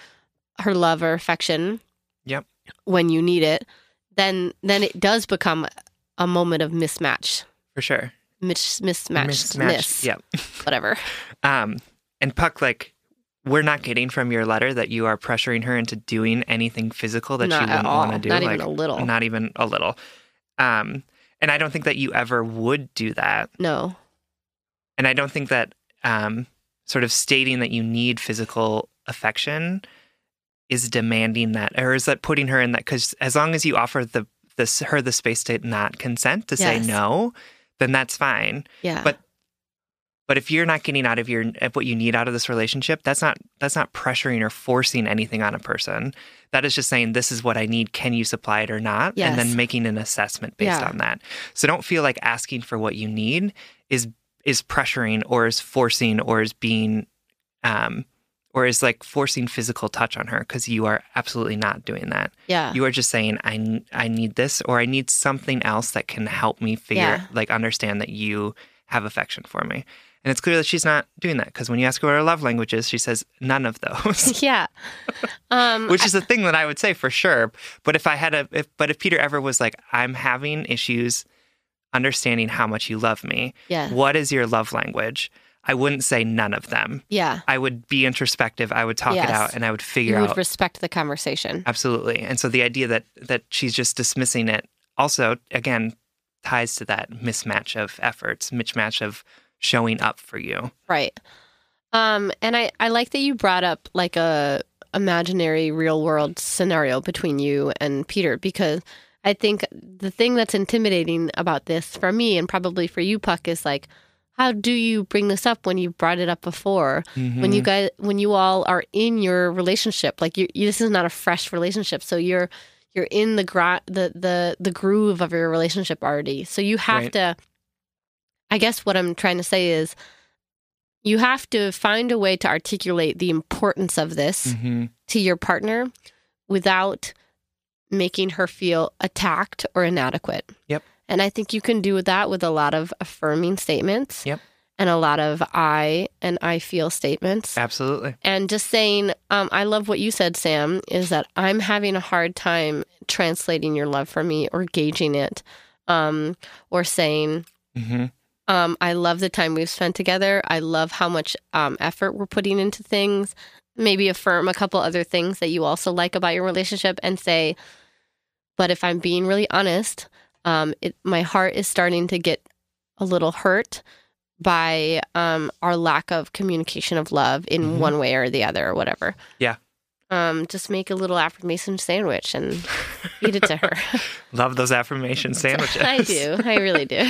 Speaker 3: her love or affection,
Speaker 2: Yep.
Speaker 3: when you need it, then then it does become a moment of mismatch,
Speaker 2: For sure.
Speaker 3: mis- mismatch,
Speaker 2: Mismatch.
Speaker 3: miss,
Speaker 2: Yep.
Speaker 3: whatever.
Speaker 2: Um, and Puck, like, we're not getting from your letter that you are pressuring her into doing anything physical that
Speaker 3: Not
Speaker 2: she wouldn't want to do.
Speaker 3: Not
Speaker 2: like,
Speaker 3: even a little.
Speaker 2: Not even a little. Um, and I don't think that you ever would do that.
Speaker 3: No,
Speaker 2: And I don't think that um, sort of stating that you need physical affection is demanding that, or is that putting her in that? Because as long as you offer the this her the space to not consent to say no, then that's fine.
Speaker 3: yeah,
Speaker 2: But But if you're not getting out of your of what you need out of this relationship, that's not that's not pressuring or forcing anything on a person. That is just saying this is what I need. Can you supply it or not?
Speaker 3: Yes.
Speaker 2: And then making an assessment based
Speaker 3: Yeah.
Speaker 2: on that. So don't feel like asking for what you need is is pressuring or is forcing or is being um or is like forcing physical touch on her because you are absolutely not doing that.
Speaker 3: yeah,
Speaker 2: You are just saying I, I need this or I need something else that can help me figure
Speaker 3: Yeah.
Speaker 2: like understand that you have affection for me. And it's clear that she's not doing that because when you ask her what her love language is, she says none of those,
Speaker 3: yeah. Um,
Speaker 2: which is a thing that I would say for sure. But if I had a, if, but if Peter ever was like, I'm having issues understanding how much you love me,
Speaker 3: yeah,
Speaker 2: what is your love language? I wouldn't say none of them.
Speaker 3: yeah.
Speaker 2: I would be introspective. I would talk
Speaker 3: Yes.
Speaker 2: it out and I would figure out.
Speaker 3: You would
Speaker 2: out
Speaker 3: respect the conversation.
Speaker 2: Absolutely. And so the idea that that she's just dismissing it also again ties to that mismatch of efforts, mismatch of showing up for you.
Speaker 3: Right. Um, and I, I like that you brought up like a imaginary real world scenario between you and Peter because I think the thing that's intimidating about this for me and probably for you, Puck, is like how do you bring this up when you've brought it up before? When you guys when you all are in your relationship, like you, you this is not a fresh relationship. So you're you're in the gra- the the the groove of your relationship already. So you have
Speaker 2: Right.
Speaker 3: to I guess what I'm trying to say is you have to find a way to articulate the importance of this
Speaker 2: Mhm.
Speaker 3: to your partner without making her feel attacked or inadequate.
Speaker 2: Yep.
Speaker 3: And I think you can do that with a lot of affirming statements.
Speaker 2: Yep.
Speaker 3: And a lot of I and I feel statements.
Speaker 2: Absolutely.
Speaker 3: And just saying, um, I love what you said, Sam, is that I'm having a hard time translating your love for me or gauging it. Um, or saying,
Speaker 2: hmm
Speaker 3: um, I love the time we've spent together. I love how much um, effort we're putting into things. Maybe affirm a couple other things that you also like about your relationship and say, but if I'm being really honest, um, it, my heart is starting to get a little hurt by um, our lack of communication of love in
Speaker 2: Mhm.
Speaker 3: one way or the other or whatever.
Speaker 2: Yeah.
Speaker 3: Um, just make a little affirmation sandwich and eat it to her.
Speaker 2: Love those affirmation sandwiches.
Speaker 3: I do. I really do.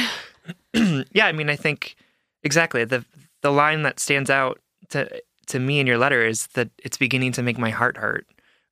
Speaker 2: yeah, I mean, I think exactly the the line that stands out to to me in your letter is that it's beginning to make my heart hurt.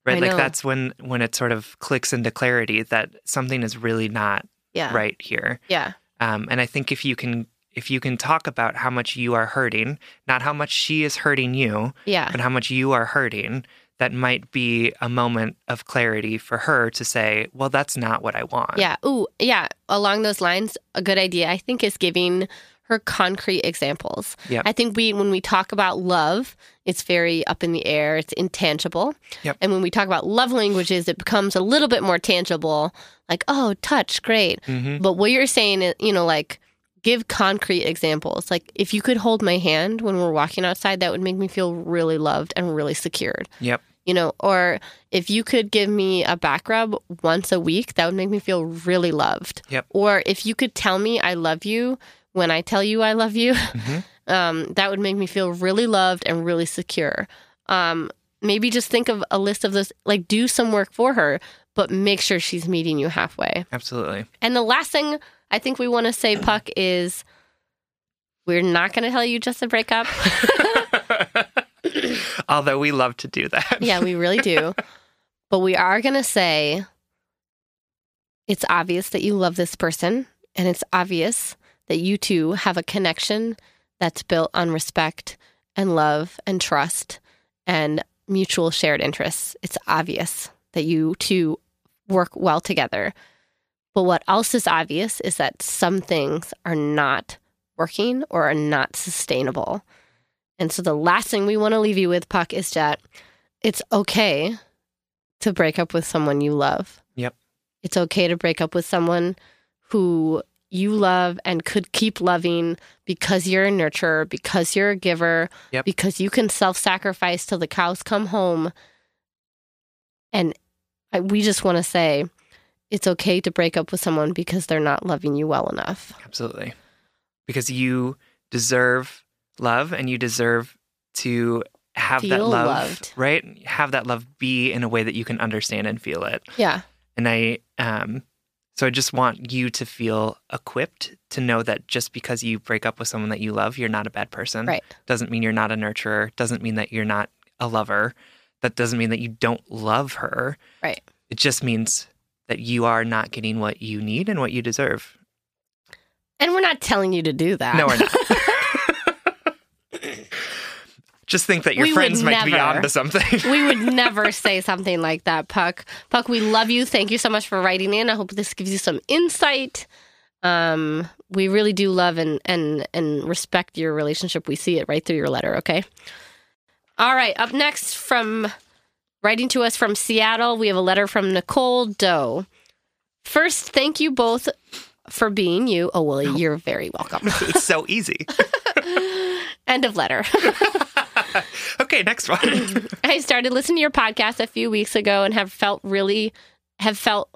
Speaker 2: Right,
Speaker 3: I
Speaker 2: like
Speaker 3: know.
Speaker 2: that's when when it sort of clicks into clarity that something is really not
Speaker 3: Yeah.
Speaker 2: right here.
Speaker 3: Yeah.
Speaker 2: Um, and I think if you can if you can talk about how much you are hurting, not how much she is hurting you,
Speaker 3: Yeah.
Speaker 2: but how much you are hurting, that might be a moment of clarity for her to say, "Well, that's not what I want."
Speaker 3: Yeah. Ooh, yeah. Along those lines, a good idea I think is giving her concrete examples.
Speaker 2: Yep.
Speaker 3: I think we when we talk about love, it's very up in the air, it's intangible.
Speaker 2: Yep.
Speaker 3: And when we talk about love languages, it becomes a little bit more tangible, like, oh, touch, great.
Speaker 2: hmm
Speaker 3: But what you're saying is, you know, like give concrete examples. Like if you could hold my hand when we're walking outside, that would make me feel really loved and really secured
Speaker 2: Yep.
Speaker 3: you know, or if you could give me a back rub once a week, that would make me feel really loved.
Speaker 2: Yep.
Speaker 3: Or if you could tell me I love you when I tell you I love you,
Speaker 2: Mhm.
Speaker 3: um, that would make me feel really loved and really secure. Um, maybe just think of a list of those, like do some work for her, but make sure she's meeting you halfway.
Speaker 2: Absolutely.
Speaker 3: And the last thing I think we want to say, Puck, is we're not going to tell you just to break up.
Speaker 2: Although we love to do that.
Speaker 3: Yeah, we really do. but we are going to say it's obvious that you love this person and it's obvious that you two have a connection that's built on respect and love and trust and mutual shared interests. It's obvious that you two work well together. But what else is obvious is that some things are not working or are not sustainable. And so the last thing we want to leave you with, Puck, is that it's okay to break up with someone you love.
Speaker 2: Yep.
Speaker 3: It's okay to break up with someone who you love and could keep loving because you're a nurturer, because you're a giver,
Speaker 2: Yep.
Speaker 3: because you can self sacrifice till the cows come home. And I, we just want to say it's okay to break up with someone because they're not loving you well enough.
Speaker 2: Absolutely. Because you deserve love and you deserve to have that love,
Speaker 3: loved.
Speaker 2: right? Have that love be in a way that you can understand and feel it.
Speaker 3: Yeah.
Speaker 2: And I, um, so I just want you to feel equipped to know that just because you break up with someone that you love, you're not a bad person.
Speaker 3: Right.
Speaker 2: Doesn't mean you're not a nurturer. Doesn't mean that you're not a lover. That doesn't mean that you don't love her.
Speaker 3: Right.
Speaker 2: It just means that you are not getting what you need and what you deserve.
Speaker 3: And we're not telling you to do that.
Speaker 2: No, we're not. Just think that your
Speaker 3: We
Speaker 2: friends might be
Speaker 3: never.
Speaker 2: onto something.
Speaker 3: we would never say something like that, Puck. Puck, we love you. Thank you so much for writing in. I hope this gives you some insight. Um, we really do love and and and respect your relationship. We see it right through your letter. Okay. All right. Up next, from writing to us from Seattle, we have a letter from Nicole Doe. First, thank you both for being you. Oh, well, you're very welcome.
Speaker 2: it's so easy.
Speaker 3: End of letter.
Speaker 2: Okay, next one.
Speaker 3: I started listening to your podcast a few weeks ago and have felt really have felt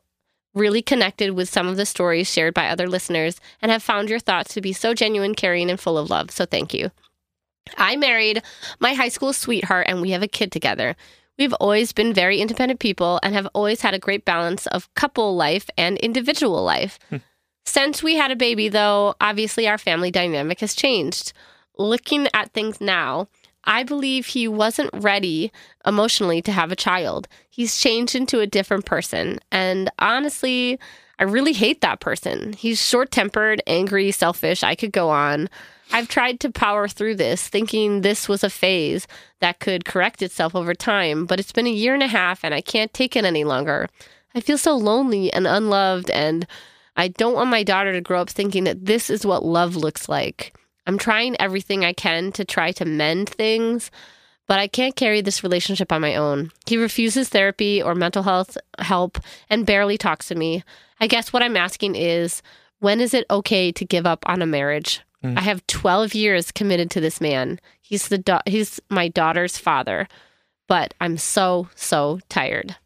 Speaker 3: really connected with some of the stories shared by other listeners and have found your thoughts to be so genuine, caring, and full of love. So thank you. I married my high school sweetheart and we have a kid together. We've always been very independent people and have always had a great balance of couple life and individual life. Hmm. Since we had a baby, though, obviously our family dynamic has changed. Looking at things now, I believe he wasn't ready emotionally to have a child. He's changed into a different person. And honestly, I really hate that person. He's short tempered, angry, selfish. I could go on. I've tried to power through this, thinking this was a phase that could correct itself over time, but it's been a year and a half and I can't take it any longer. I feel so lonely and unloved, and I don't want my daughter to grow up thinking that this is what love looks like. I'm trying everything I can to try to mend things, but I can't carry this relationship on my own. He refuses therapy or mental health help and barely talks to me. I guess what I'm asking is when is it okay to give up on a marriage? Mm. I have 12 years committed to this man. He's the da- he's my daughter's father, but I'm so so tired.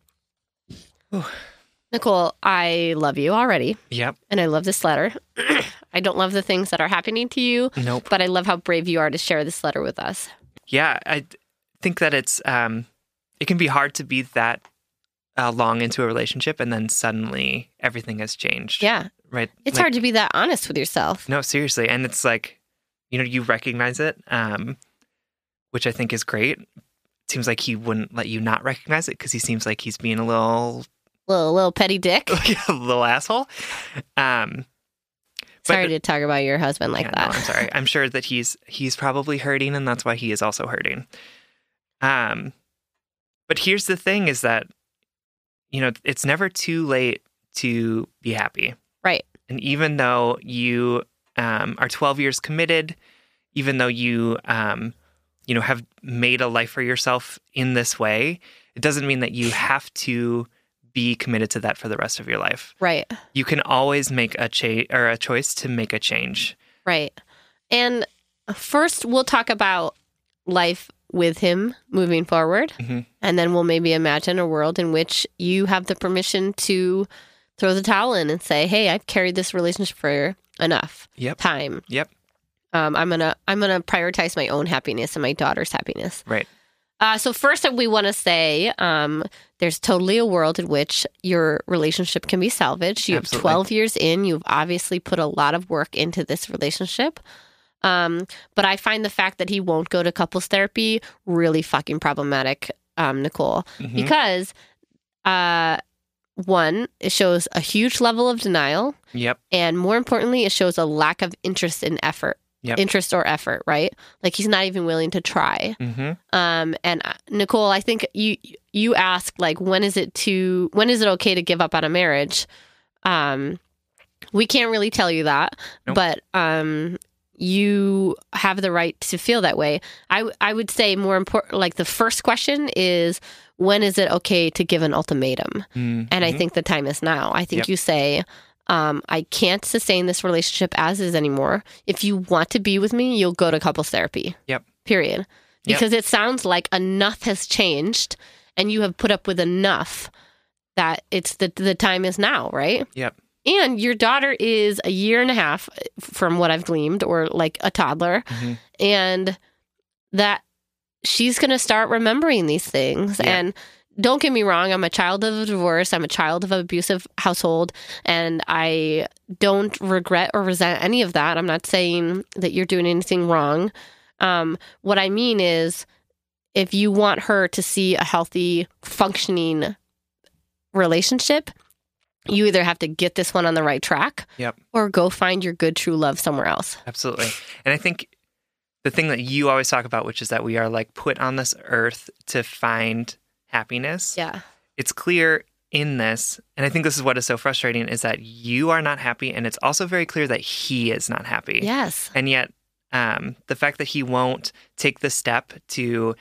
Speaker 3: Nicole, I love you already,
Speaker 2: yep.
Speaker 3: and I love this letter. I don't love the things that are happening to you,
Speaker 2: Nope.
Speaker 3: but I love how brave you are to share this letter with us.
Speaker 2: Yeah, I think that it's um, it can be hard to be that uh, long into a relationship and then suddenly everything has changed.
Speaker 3: Yeah,
Speaker 2: right.
Speaker 3: it's
Speaker 2: Like,
Speaker 3: hard to be that honest with yourself.
Speaker 2: No, seriously, and it's like you know you recognize it, um, which I think is great. Seems like he wouldn't let you not recognize it because he seems like he's being a little
Speaker 3: Little little petty dick.
Speaker 2: a little asshole. Um,
Speaker 3: Sorry to talk about your husband like
Speaker 2: yeah,
Speaker 3: that.
Speaker 2: No, I'm sorry. I'm sure that he's he's probably hurting, and that's why he is also hurting. Um, but here's the thing: is that you know it's never too late to be happy,
Speaker 3: Right.
Speaker 2: and even though you um, are 12 years committed, even though you um, you know have made a life for yourself in this way, it doesn't mean that you have to be committed to that for the rest of your life.
Speaker 3: Right.
Speaker 2: You can always make a cha- or a choice to make a change.
Speaker 3: Right. And first, we'll talk about life with him moving forward.
Speaker 2: Mhm.
Speaker 3: And then we'll maybe imagine a world in which you have the permission to throw the towel in and say, hey, I've carried this relationship for enough
Speaker 2: Yep.
Speaker 3: time.
Speaker 2: Yep.
Speaker 3: Um, I'm gonna I'm gonna prioritize my own happiness and my daughter's happiness.
Speaker 2: Right.
Speaker 3: Uh, so first, we want to say um, there's totally a world in which your relationship can be salvaged. You have 12 years in. You've obviously put a lot of work into this relationship. Um, but I find the fact that he won't go to couples therapy really fucking problematic, um, Nicole,
Speaker 2: Mhm.
Speaker 3: because uh, one, it shows a huge level of denial.
Speaker 2: Yep.
Speaker 3: And more importantly, it shows a lack of interest in effort,
Speaker 2: Yep.
Speaker 3: interest or effort, right? Like he's not even willing to try.
Speaker 2: Mm-hmm.
Speaker 3: Um, and uh, Nicole, I think you you asked like when is it to when is it okay to give up on a marriage? Um, we can't really tell you that,
Speaker 2: Nope.
Speaker 3: but um, you have the right to feel that way. I I would say more important, like the first question is when is it okay to give an ultimatum? And I think the time is now. I think
Speaker 2: Yep.
Speaker 3: you say, um, I can't sustain this relationship as is anymore. If you want to be with me, you'll go to couples therapy.
Speaker 2: Yep.
Speaker 3: Period.
Speaker 2: Yep.
Speaker 3: Because it sounds like enough has changed and you have put up with enough that it's the the time is now, right?
Speaker 2: Yep.
Speaker 3: And your daughter is a year and a half from what I've gleaned, or like a toddler.
Speaker 2: Mhm.
Speaker 3: And that she's going to start remembering these things.
Speaker 2: Yeah.
Speaker 3: And don't get me wrong, I'm a child of a divorce, I'm a child of an abusive household, and I don't regret or resent any of that. I'm not saying that you're doing anything wrong. Um, what I mean is, if you want her to see a healthy, functioning relationship, you either have to get this one on the right track
Speaker 2: Yep.
Speaker 3: or go find your good true love somewhere else.
Speaker 2: Absolutely. And I think the thing that you always talk about, which is that we are like put on this earth to find happiness.
Speaker 3: Yeah.
Speaker 2: It's clear in this, and I think this is what is so frustrating, is that you are not happy, and it's also very clear that he is not happy.
Speaker 3: Yes.
Speaker 2: And yet, um, the fact that he won't take the step to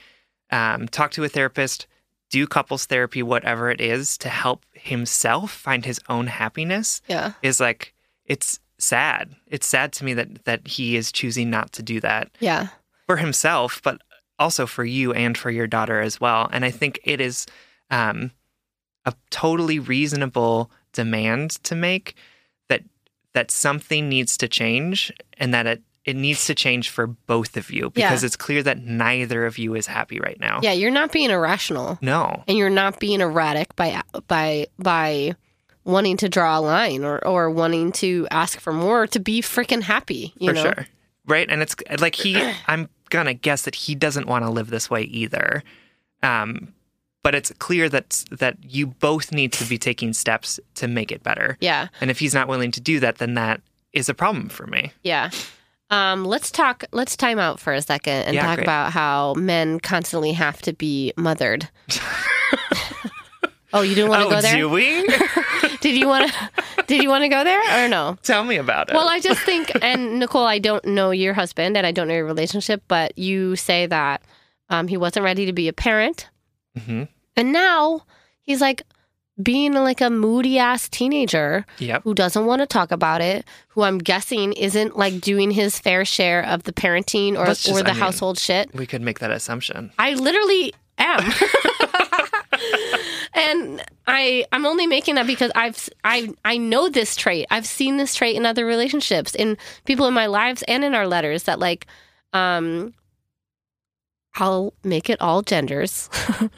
Speaker 2: um, talk to a therapist, do couples therapy, whatever it is, to help himself find his own happiness
Speaker 3: Yeah.
Speaker 2: is like it's sad. It's sad to me that that he is choosing not to do that
Speaker 3: Yeah.
Speaker 2: for himself, but also for you and for your daughter as well. And I think it is um, a totally reasonable demand to make that that something needs to change and that it it needs to change for both of you because it's clear that neither of you is happy right now.
Speaker 3: Yeah. You're not being irrational
Speaker 2: No.
Speaker 3: and you're not being erratic by by by wanting to draw a line or, or wanting to ask for more to be freaking happy. You
Speaker 2: for
Speaker 3: know?
Speaker 2: sure. Right. And it's like he, I'm to guess that he doesn't want to live this way either. Um, but it's clear that that you both need to be taking steps to make it better.
Speaker 3: Yeah.
Speaker 2: And if he's not willing to do that, then that is a problem for me.
Speaker 3: Yeah. Um, let's talk. Let's time out for a second and
Speaker 2: Yeah,
Speaker 3: talk
Speaker 2: great.
Speaker 3: about how men constantly have to be mothered. oh, you didn't want to
Speaker 2: oh,
Speaker 3: go there?
Speaker 2: do we?
Speaker 3: Did you want to? Did you want to go there or no?
Speaker 2: Tell me about it.
Speaker 3: Well, I just think, and Nicole, I don't know your husband and I don't know your relationship, but you say that um, he wasn't ready to be a parent.
Speaker 2: hmm
Speaker 3: And now he's like being like a moody ass teenager
Speaker 2: Yep.
Speaker 3: who doesn't want to talk about it, who I'm guessing isn't like doing his fair share of the parenting or,
Speaker 2: just-
Speaker 3: or the
Speaker 2: I mean-
Speaker 3: household shit.
Speaker 2: We could make that assumption.
Speaker 3: I literally am. and I I'm only making that because I've I I know this trait. I've seen this trait in other relationships in people in my lives and in our letters that like um I'll make it all genders.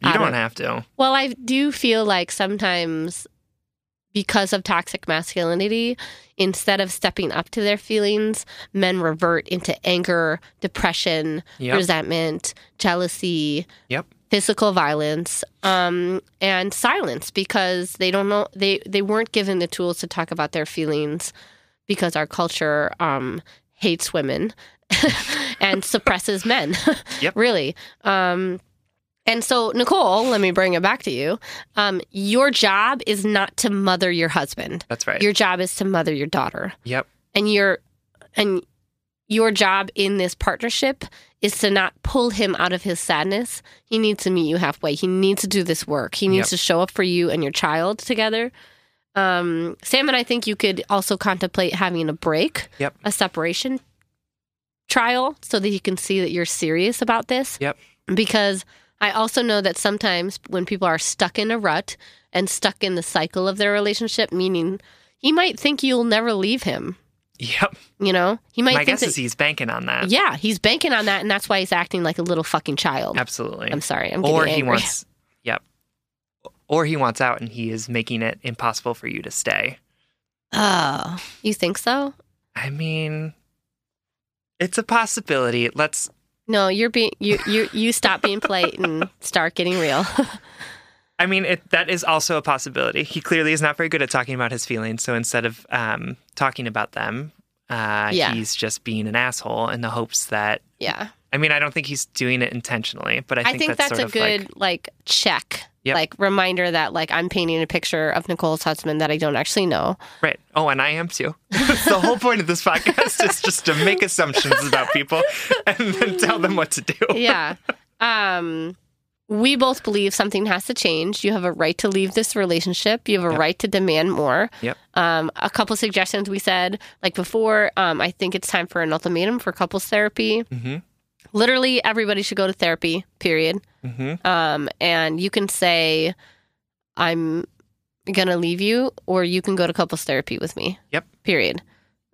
Speaker 2: You don't
Speaker 3: don't-
Speaker 2: have to.
Speaker 3: well, I do feel like sometimes because of toxic masculinity, instead of stepping up to their feelings, men revert into anger, depression,
Speaker 2: Yep.
Speaker 3: resentment, jealousy,
Speaker 2: Yep.
Speaker 3: Physical violence, um, and silence because they don't know they they weren't given the tools to talk about their feelings because our culture um, hates women and suppresses men.
Speaker 2: Yep.
Speaker 3: really. Um, and so, Nicole, let me bring it back to you. Um, your job is not to mother your husband.
Speaker 2: That's right.
Speaker 3: Your job is to mother your daughter
Speaker 2: yep.
Speaker 3: and you're and your job in this partnership is to not pull him out of his sadness. He needs to meet you halfway. He needs to do this work. He needs
Speaker 2: Yep.
Speaker 3: to show up for you and your child together. Um, Sam and I think you could also contemplate having a break,
Speaker 2: Yep.
Speaker 3: a separation trial, so that you can see that you're serious about this.
Speaker 2: Yep.
Speaker 3: Because I also know that sometimes when people are stuck in a rut and stuck in the cycle of their relationship, meaning he might think you'll never leave him.
Speaker 2: Yep.
Speaker 3: You know, he might
Speaker 2: My
Speaker 3: think
Speaker 2: guess
Speaker 3: that,
Speaker 2: is he's banking on that.
Speaker 3: yeah, he's banking on that, and that's why he's acting like a little fucking child.
Speaker 2: Absolutely.
Speaker 3: I'm sorry, I'm
Speaker 2: or he wants yep or he wants out and he is making it impossible for you to stay
Speaker 3: Oh, you think so?
Speaker 2: i mean it's a possibility let's
Speaker 3: No, you're being you you you stop being polite and start getting real.
Speaker 2: I mean, it, that is also a possibility. He clearly is not very good at talking about his feelings. So instead of um, talking about them, uh,
Speaker 3: Yeah.
Speaker 2: he's just being an asshole in the hopes that.
Speaker 3: Yeah.
Speaker 2: I mean, I don't think he's doing it intentionally, but I think,
Speaker 3: I think that's,
Speaker 2: sort
Speaker 3: a good
Speaker 2: like
Speaker 3: like, check.
Speaker 2: Yep.
Speaker 3: Like reminder that like I'm painting a picture of Nicole's husband that I don't actually know.
Speaker 2: right. Oh, and I am too. The whole point of this podcast is just to make assumptions about people and then tell them what to do.
Speaker 3: Yeah. Um we both believe something has to change. You have a right to leave this relationship. You have a
Speaker 2: Yep.
Speaker 3: right to demand more.
Speaker 2: Yep.
Speaker 3: Um, a couple suggestions we said, like before, um, I think it's time for an ultimatum for couples therapy.
Speaker 2: hmm
Speaker 3: Literally, everybody should go to therapy, period.
Speaker 2: hmm
Speaker 3: Um, and you can say, I'm going to leave you, or you can go to couples therapy with me.
Speaker 2: Yep.
Speaker 3: Period.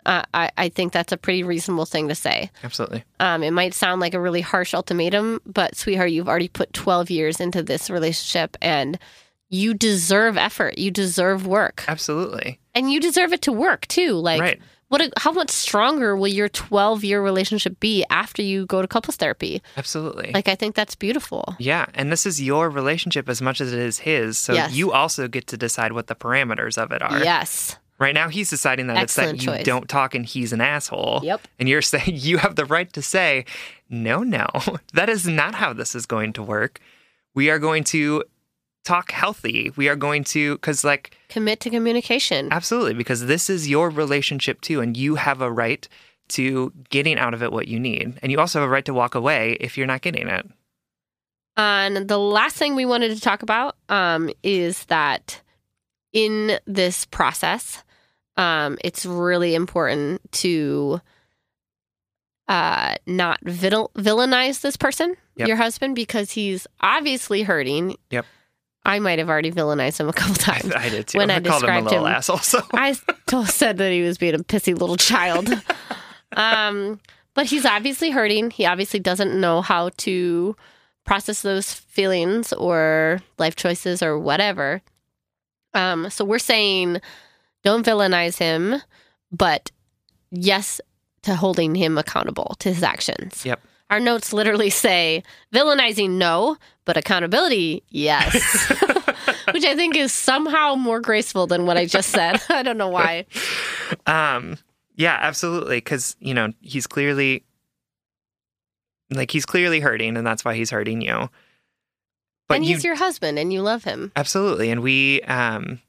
Speaker 3: Uh, I, I think that's a pretty reasonable thing to say.
Speaker 2: Absolutely.
Speaker 3: Um, it might sound like a really harsh ultimatum, but sweetheart, you've already put 12 years into this relationship and you deserve effort. You deserve work.
Speaker 2: Absolutely.
Speaker 3: And you deserve it to work too. Like,
Speaker 2: right.
Speaker 3: what? A, how much stronger will your 12 year relationship be after you go to couples therapy?
Speaker 2: Absolutely.
Speaker 3: Like, I think that's beautiful.
Speaker 2: Yeah, and this is your relationship as much as it is his. So
Speaker 3: Yes.
Speaker 2: you also get to decide what the parameters of it are.
Speaker 3: Yes.
Speaker 2: Right now, he's deciding that
Speaker 3: Excellent
Speaker 2: it's that you don't talk and he's an asshole.
Speaker 3: Yep.
Speaker 2: And you're saying you have the right to say, no, no, that is not how this is going to work. We are going to talk healthy. We are going to, because, like,
Speaker 3: Commit to communication.
Speaker 2: absolutely, because this is your relationship too, and you have a right to getting out of it what you need. And you also have a right to walk away if you're not getting it.
Speaker 3: And the last thing we wanted to talk about um, is that in this process, um, it's really important to uh, not vil- villainize this person,
Speaker 2: Yep.
Speaker 3: your husband, because he's obviously hurting.
Speaker 2: Yep.
Speaker 3: I might have already villainized him a couple times.
Speaker 2: I did too.
Speaker 3: When I
Speaker 2: called him a
Speaker 3: described
Speaker 2: little
Speaker 3: him-
Speaker 2: asshole. So
Speaker 3: I still said that he was being a pissy little child. um, but he's obviously hurting. He obviously doesn't know how to process those feelings or life choices or whatever. Um, so we're saying don't villainize him, but yes to holding him accountable to his actions.
Speaker 2: Yep.
Speaker 3: Our notes literally say villainizing no, but accountability yes. Which I think is somehow more graceful than what I just said. I don't know why.
Speaker 2: Um, yeah, absolutely. Because you know he's clearly like he's clearly hurting, and that's why he's hurting you. But
Speaker 3: and
Speaker 2: you
Speaker 3: he's your husband and you love him.
Speaker 2: absolutely, and we, um,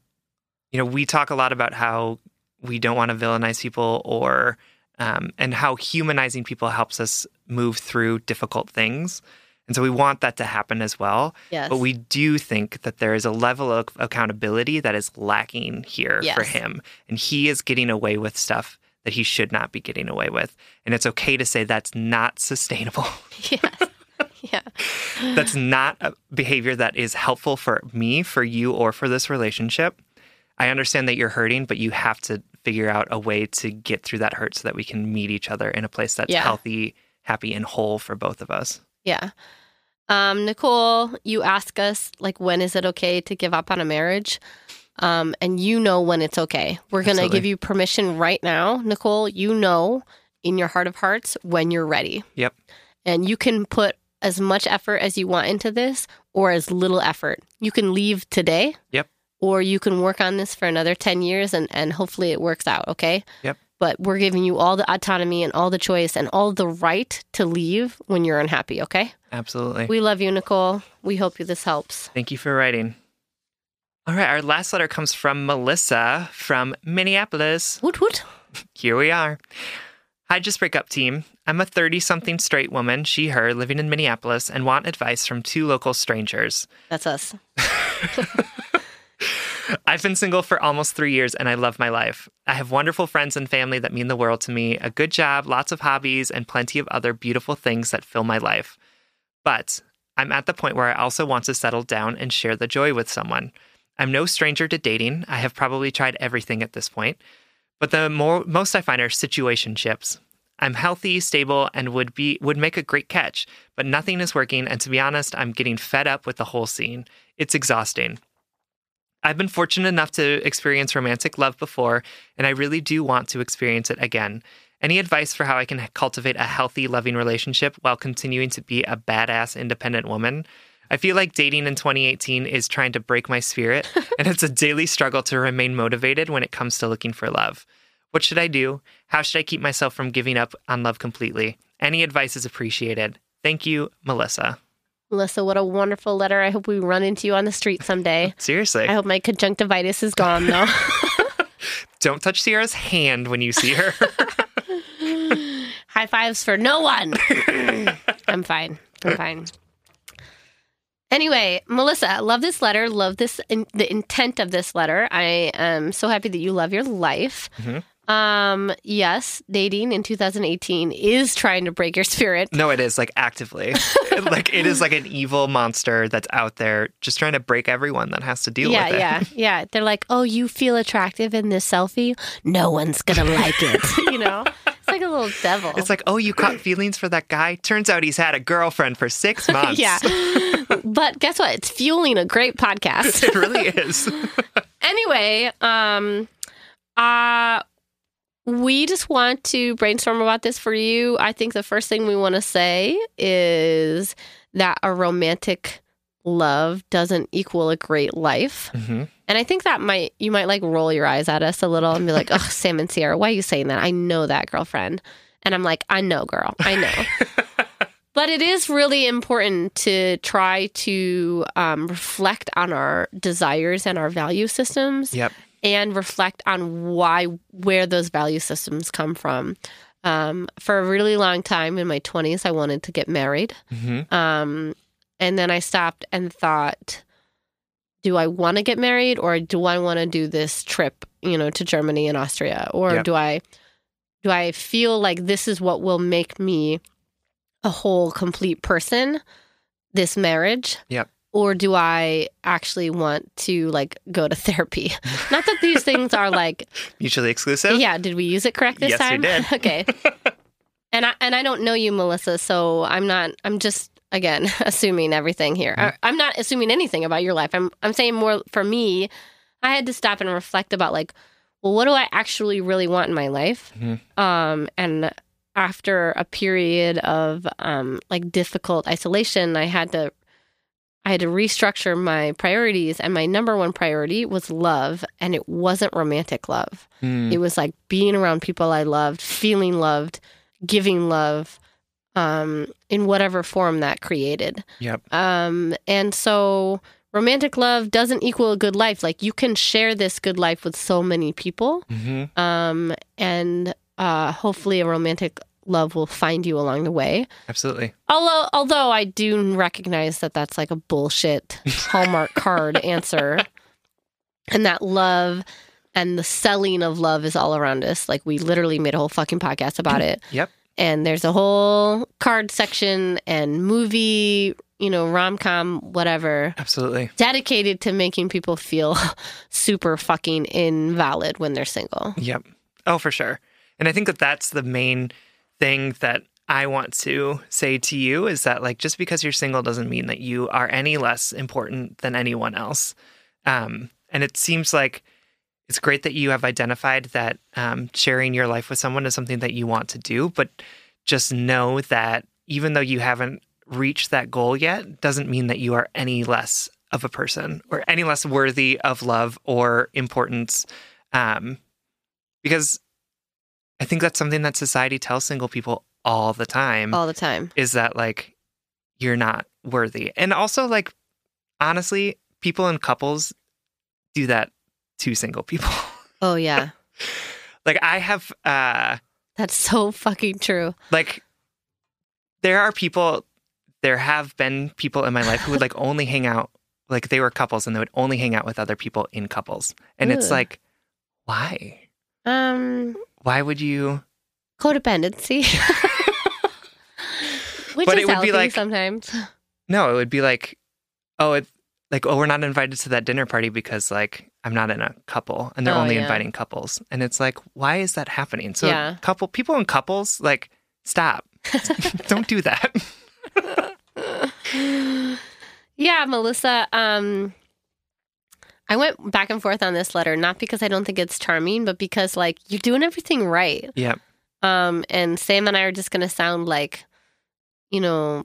Speaker 2: you know, we talk a lot about how we don't want to villainize people, or um, and how humanizing people helps us move through difficult things. And so we want that to happen as well.
Speaker 3: Yes.
Speaker 2: But we do think that there is a level of accountability that is lacking here for him. And he is getting away with stuff that he should not be getting away with. And it's okay to say that's not sustainable.
Speaker 3: yes. Yeah.
Speaker 2: that's not a behavior that is helpful for me, for you, or for this relationship. I understand that you're hurting, but you have to figure out a way to get through that hurt so that we can meet each other in a place that's
Speaker 3: Yeah.
Speaker 2: healthy, happy, and whole for both of us.
Speaker 3: Yeah. Um, Nicole, you ask us like when is it okay to give up on a marriage? Um, and you know when it's okay. We're gonna give you permission right now, Nicole. You know in your heart of hearts when you're ready.
Speaker 2: Yep.
Speaker 3: And you can put as much effort as you want into this or as little effort. You can leave today.
Speaker 2: Yep.
Speaker 3: Or you can work on this for another 10 years and, and hopefully it works out, okay?
Speaker 2: Yep.
Speaker 3: But we're giving you all the autonomy and all the choice and all the right to leave when you're unhappy, okay?
Speaker 2: Absolutely.
Speaker 3: We love you, Nicole. We hope you this helps.
Speaker 2: Thank you for writing. All right, our last letter comes from Melissa from Minneapolis.
Speaker 3: Woot woot.
Speaker 2: Here we are. Hi, Just Break Up team. I'm a 30 something straight woman, she, her, living in Minneapolis, and want advice from two local strangers.
Speaker 3: That's us.
Speaker 2: I've been single for almost three years and I love my life. I have wonderful friends and family that mean the world to me, a good job, lots of hobbies, and plenty of other beautiful things that fill my life. But I'm at the point where I also want to settle down and share the joy with someone. I'm no stranger to dating. I have probably tried everything at this point. But the more most I find are situationships. I'm healthy, stable, and would be would make a great catch, but nothing is working, and to be honest, I'm getting fed up with the whole scene. It's exhausting. I've been fortunate enough to experience romantic love before, and I really do want to experience it again. Any advice for how I can cultivate a healthy, loving relationship while continuing to be a badass, independent woman? I feel like dating in 2018 is trying to break my spirit, and it's a daily struggle to remain motivated when it comes to looking for love. What should I do? How should I keep myself from giving up on love completely? Any advice is appreciated. Thank you, Melissa.
Speaker 3: Melissa, what a wonderful letter. I hope we run into you on the street someday.
Speaker 2: Seriously.
Speaker 3: I hope my conjunctivitis is gone though.
Speaker 2: Don't touch Sierra's hand when you see her.
Speaker 3: High fives for no one. I'm fine. I'm fine. Anyway, Melissa, love this letter. Love this in, the intent of this letter. I am so happy that you love your life. Mm-hmm. Um, yes, dating in 2018 is trying to break your spirit.
Speaker 2: no, it is like actively. like it is like an evil monster that's out there just trying to break everyone that has to deal
Speaker 3: Yeah,
Speaker 2: with it.
Speaker 3: yeah, yeah. Yeah. They're like, "Oh, you feel attractive in this selfie? No one's gonna like it." you know, it's like a little devil.
Speaker 2: It's like, oh, you caught feelings for that guy? Turns out he's had a girlfriend for six months.
Speaker 3: yeah. but guess what? It's fueling a great podcast.
Speaker 2: It really is.
Speaker 3: anyway, um, uh, we just want to brainstorm about this for you. I think the first thing we want to say is that a romantic love doesn't equal a great life.
Speaker 2: Mhm.
Speaker 3: And I think that might you might like roll your eyes at us a little and be like, "Oh, Sam and Sierra, why are you saying that? I know that girlfriend." And I'm like, "I know, girl. I know." but it is really important to try to um, reflect on our desires and our value systems
Speaker 2: Yep.
Speaker 3: And reflect on why where those value systems come from. Um, for a really long time in my 20s, I wanted to get married.
Speaker 2: hmm
Speaker 3: Um, and then I stopped and thought, do I want to get married or do I want to do this trip, you know, to Germany and Austria? Or
Speaker 2: Yep.
Speaker 3: do I do I feel like this is what will make me a whole complete person, this marriage?
Speaker 2: Yep.
Speaker 3: Or do I actually want to like go to therapy? Not that these things are like
Speaker 2: Mutually exclusive?
Speaker 3: yeah, did we use it correct this
Speaker 2: Yes, we
Speaker 3: time?
Speaker 2: did.
Speaker 3: okay. and I and I don't know you, Melissa, so I'm not I'm just again assuming everything here.
Speaker 2: Mm-hmm.
Speaker 3: I, I'm not assuming anything about your life. I'm I'm saying more for me, I had to stop and reflect about like, well, what do I actually really want in my life?
Speaker 2: Mhm.
Speaker 3: Um and after a period of um like difficult isolation, I had to I had to restructure my priorities and my number one priority was love and it wasn't romantic love.
Speaker 2: Mm.
Speaker 3: It was like being around people I loved, feeling loved, giving love um, in whatever form that created.
Speaker 2: Yep.
Speaker 3: Um, and so romantic love doesn't equal a good life. Like you can share this good life with so many people.
Speaker 2: hmm
Speaker 3: Um, and uh, hopefully a romantic love will find you along the way.
Speaker 2: Absolutely.
Speaker 3: Although, although I do recognize that that's like a bullshit Hallmark card answer, and that love and the selling of love is all around us. Like we literally made a whole fucking podcast about it.
Speaker 2: Yep.
Speaker 3: And there's a whole card section and movie, you know, rom com, whatever,
Speaker 2: Absolutely.
Speaker 3: dedicated to making people feel super fucking invalid when they're single.
Speaker 2: Yep. Oh, for sure. And I think that that's the main thing that I want to say to you is that like just because you're single doesn't mean that you are any less important than anyone else. Um, and it seems like it's great that you have identified that um, sharing your life with someone is something that you want to do, but just know that even though you haven't reached that goal yet, doesn't mean that you are any less of a person or any less worthy of love or importance. Um, because I think that's something that society tells single people all the time
Speaker 3: All the time.
Speaker 2: is that like you're not worthy. And also like honestly, people in couples do that to single people.
Speaker 3: Oh, yeah.
Speaker 2: like I have uh
Speaker 3: That's so fucking true.
Speaker 2: like there are people there have been people in my life who would like only hang out like they were couples and they would only hang out with other people in couples. And it's like why?
Speaker 3: Um,
Speaker 2: Why would you
Speaker 3: codependency. Which
Speaker 2: But
Speaker 3: is
Speaker 2: it would be
Speaker 3: healthy
Speaker 2: like-
Speaker 3: sometimes.
Speaker 2: No, it would be like, oh, it like oh, we're not invited to that dinner party because like I'm not in a couple, and they're
Speaker 3: Oh,
Speaker 2: only
Speaker 3: yeah.
Speaker 2: inviting couples, and it's like, why is that happening? So,
Speaker 3: Yeah.
Speaker 2: couple people in couples, like, stop, don't do that.
Speaker 3: Yeah, Melissa. Um, I went back and forth on this letter, not because I don't think it's charming, but because like you're doing everything right.
Speaker 2: Yep.
Speaker 3: Um, and Sam and I are just gonna sound like, you know,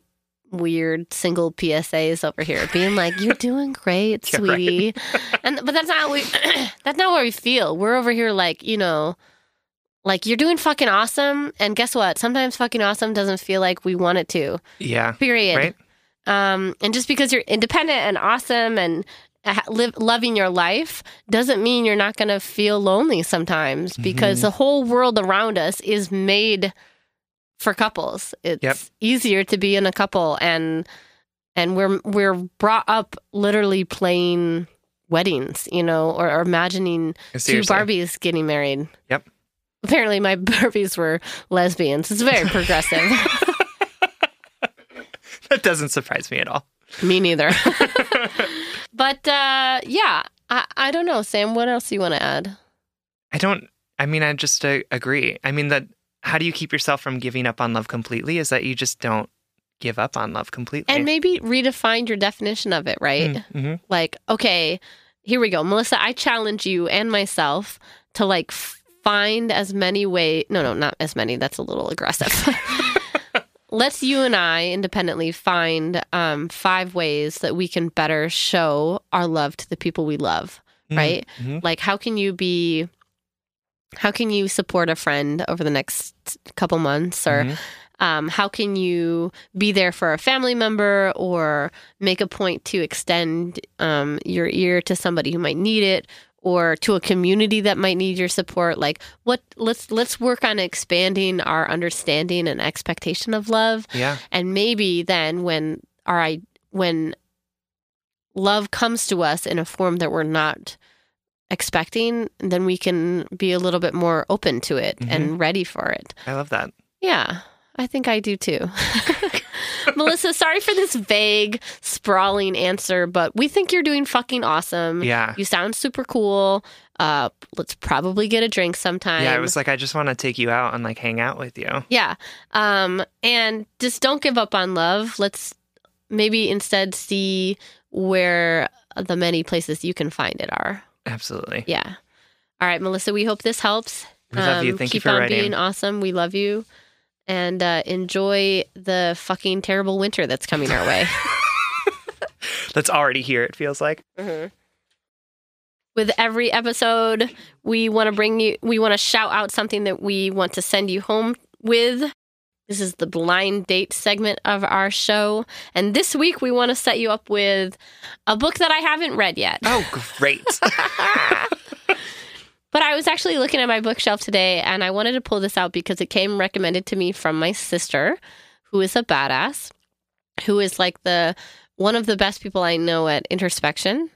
Speaker 3: weird single PSAs over here, being like, "You're doing great,
Speaker 2: Yeah, right.
Speaker 3: sweetie," and but that's not how we. that's not what we feel. We're over here like you know, like you're doing fucking awesome, and guess what? Sometimes fucking awesome doesn't feel like we want it to.
Speaker 2: Yeah.
Speaker 3: Period.
Speaker 2: Right?
Speaker 3: Um, and just because you're independent and awesome and live, loving your life doesn't mean you're not going to feel lonely sometimes because
Speaker 2: Mhm.
Speaker 3: the whole world around us is made for couples. It's
Speaker 2: Yep.
Speaker 3: easier to be in a couple and and we're we're brought up literally playing weddings, you know, or, or imagining
Speaker 2: Seriously.
Speaker 3: two Barbies getting married.
Speaker 2: Yep.
Speaker 3: Apparently my Barbies were lesbians. It's very progressive.
Speaker 2: That doesn't surprise me at all.
Speaker 3: Me neither. but uh, yeah, I, I don't know, Sam. What else do you want to add?
Speaker 2: I don't. I mean, I just uh, agree. I mean that. How do you keep yourself from giving up on love completely? Is that you just don't give up on love completely?
Speaker 3: And maybe redefine your definition of it, right?
Speaker 2: hmm
Speaker 3: Like, okay, here we go, Melissa. I challenge you and myself to like find as many way. No, no, not as many. That's a little aggressive. Let's you and I independently find um, five ways that we can better show our love to the people we love. right?
Speaker 2: Mhm.
Speaker 3: Like, how can you be, how can you support a friend over the next couple months? Or
Speaker 2: Mhm.
Speaker 3: um, how can you be there for a family member or make a point to extend um, your ear to somebody who might need it? Or to a community that might need your support like what let's let's work on expanding our understanding and expectation of love
Speaker 2: Yeah.
Speaker 3: and maybe then when our I when love comes to us in a form that we're not expecting then we can be a little bit more open to it and mm-hmm. ready for it
Speaker 2: I love that.
Speaker 3: yeah i think i do too melissa sorry for this vague sprawling answer but we think you're doing fucking awesome
Speaker 2: Yeah.
Speaker 3: you sound super cool uh let's probably get a drink sometime
Speaker 2: Yeah. It was like I just want to take you out and like hang out with you.
Speaker 3: Yeah. Um, and just don't give up on love. Let's maybe instead see where the many places you can find it are.
Speaker 2: Absolutely.
Speaker 3: Yeah. All right, Melissa, we hope this helps.
Speaker 2: We love you.
Speaker 3: Um,
Speaker 2: Thank you
Speaker 3: keep
Speaker 2: for
Speaker 3: on
Speaker 2: writing.
Speaker 3: being awesome. We love you. And uh, enjoy the fucking terrible winter that's coming our way.
Speaker 2: That's already here. It feels like.
Speaker 3: With every episode, we want to bring you, we want to shout out something that we want to send you home with. This is the blind date segment of our show. And this week, we want to set you up with a book that I haven't read yet.
Speaker 2: Oh, great.
Speaker 3: But I was actually looking at my bookshelf today and I wanted to pull this out because it came recommended to me from my sister, who is a badass, who is like the one of the best people I know at introspection.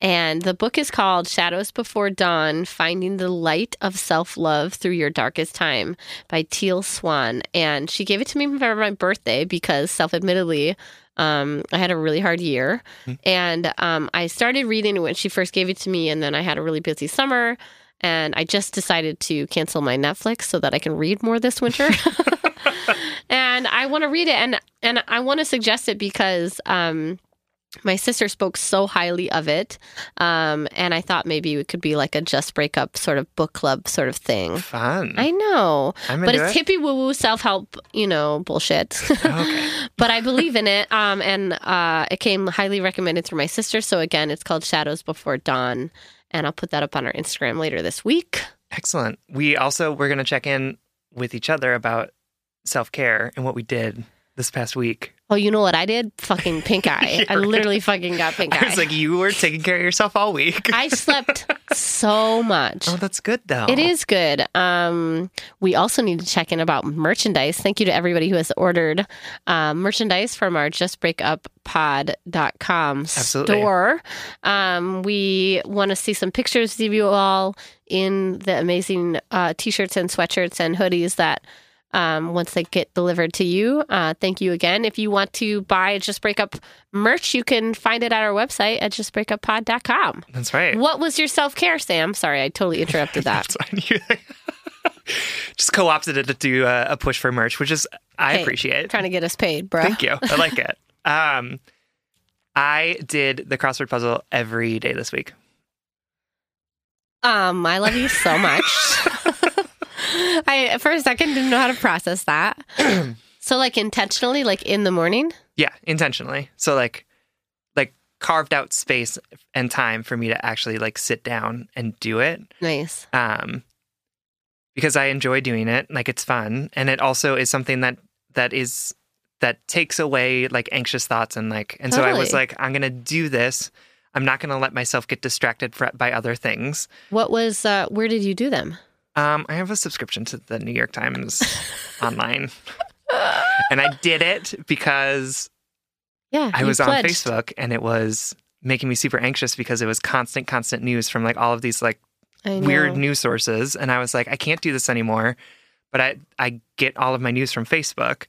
Speaker 3: And the book is called Shadows Before Dawn Finding the Light of Self Love Through Your Darkest Time by Teal Swan. And she gave it to me for my birthday because, self admittedly, um, I had a really hard year. And um, I started reading it when she first gave it to me. And then I had a really busy summer. And I just decided to cancel my Netflix so that I can read more this winter. and I want to read it. And, and I want to suggest it because. Um, my sister spoke so highly of it um, and i thought maybe it could be like a just break up sort of book club sort of thing
Speaker 2: Fun.
Speaker 3: i know but it's
Speaker 2: it.
Speaker 3: hippie woo woo self help you know bullshit
Speaker 2: Okay.
Speaker 3: but i believe in it um, and uh, it came highly recommended through my sister so again it's called shadows before dawn and i'll put that up on our instagram later this week
Speaker 2: Excellent. We also we're going to check in with each other about self care and what we did this past week.
Speaker 3: Oh you know what i did fucking pink eye i literally fucking got pink
Speaker 2: I
Speaker 3: eye
Speaker 2: was like, you were taking care of yourself all week.
Speaker 3: i slept so much
Speaker 2: oh, that's good though.
Speaker 3: It is good. Um, we also need to check in about merchandise. Thank you to everybody who has ordered um, merchandise from our justbreakuppod.com
Speaker 2: Absolutely.
Speaker 3: store. Um, we want to see some pictures of you all in the amazing uh, t shirts and sweatshirts and hoodies that. Um, once they get delivered to you, uh, thank you again. If you want to buy Just Breakup merch, you can find it at our website at justbreakuppod.com.
Speaker 2: That's right.
Speaker 3: What was your self care, Sam? Sorry, I totally interrupted that.
Speaker 2: That's fine. You- Just co-opted it to do a, a push for merch, which is I
Speaker 3: Hey,
Speaker 2: appreciate.
Speaker 3: Trying to get us paid, bro.
Speaker 2: Thank you. I like it. Um, I did the crossword puzzle every day this week.
Speaker 3: Um, I love you so much. I for a second didn't know how to process that. so like intentionally, like in the morning.
Speaker 2: Yeah, intentionally. So like like carved out space and time for me to actually like sit down and do it.
Speaker 3: Nice.
Speaker 2: Um because I enjoy doing it, like it's fun and it also is something that that is that takes away like anxious thoughts and like and so I was like I'm going to do this. I'm not going to let myself get distracted by other things.
Speaker 3: What was, uh, where did you do them?
Speaker 2: Um, I have a subscription to the New York Times online. and I did it because
Speaker 3: Yeah.
Speaker 2: I was on. Facebook and it was making me super anxious because it was constant, constant news from like all of these like weird news sources. And I was like, I can't do this anymore. But I, I get all of my news from Facebook.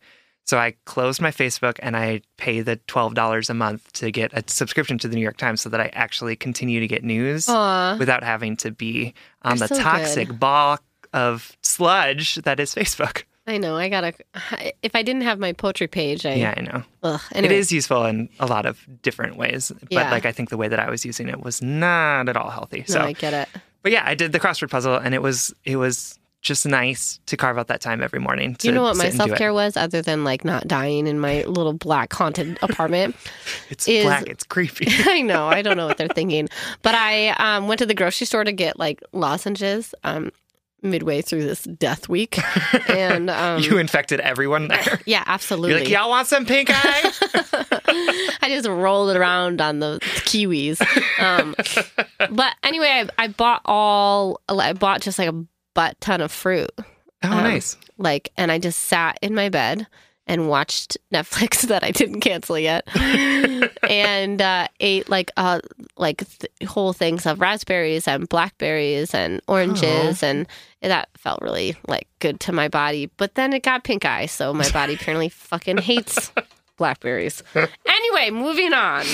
Speaker 2: So I closed my Facebook and I pay the $12 a month to get a subscription to the New York Times so that I actually continue to get news
Speaker 3: Aw.
Speaker 2: without having to be on
Speaker 3: You're
Speaker 2: the
Speaker 3: so
Speaker 2: toxic
Speaker 3: good.
Speaker 2: ball of sludge that is Facebook.
Speaker 3: I know. I gotta. If I didn't have my poetry page, I.
Speaker 2: Yeah, I know.
Speaker 3: Ugh, anyway.
Speaker 2: It is useful in a lot of different ways. But
Speaker 3: Yeah.
Speaker 2: like I think the way that I was using it was not at all healthy.
Speaker 3: No,
Speaker 2: So
Speaker 3: I get it.
Speaker 2: but yeah, I did the crossword puzzle and it was it was just nice to carve out that time every morning.
Speaker 3: You know what my
Speaker 2: sit and do it.
Speaker 3: self care was, other than like not dying in my little black haunted apartment?
Speaker 2: It's
Speaker 3: is-
Speaker 2: black, it's creepy.
Speaker 3: I know. I don't know what they're thinking. But I um, went to the grocery store to get like lozenges um, midway through this death week. And um,
Speaker 2: you infected everyone there.
Speaker 3: yeah, absolutely.
Speaker 2: You're like, y'all want some pink eye?
Speaker 3: I just rolled it around on the kiwis. Um, but anyway, I, I bought all, I bought just like a butt ton of fruit.
Speaker 2: oh,
Speaker 3: Um,
Speaker 2: nice.
Speaker 3: Like, and I just sat in my bed and watched Netflix that I didn't cancel yet, and uh, ate like uh like th- whole things of raspberries and blackberries and oranges, and that felt really like good to my body. But then it got pink eye, so my body apparently fucking hates blackberries. Anyway, moving on.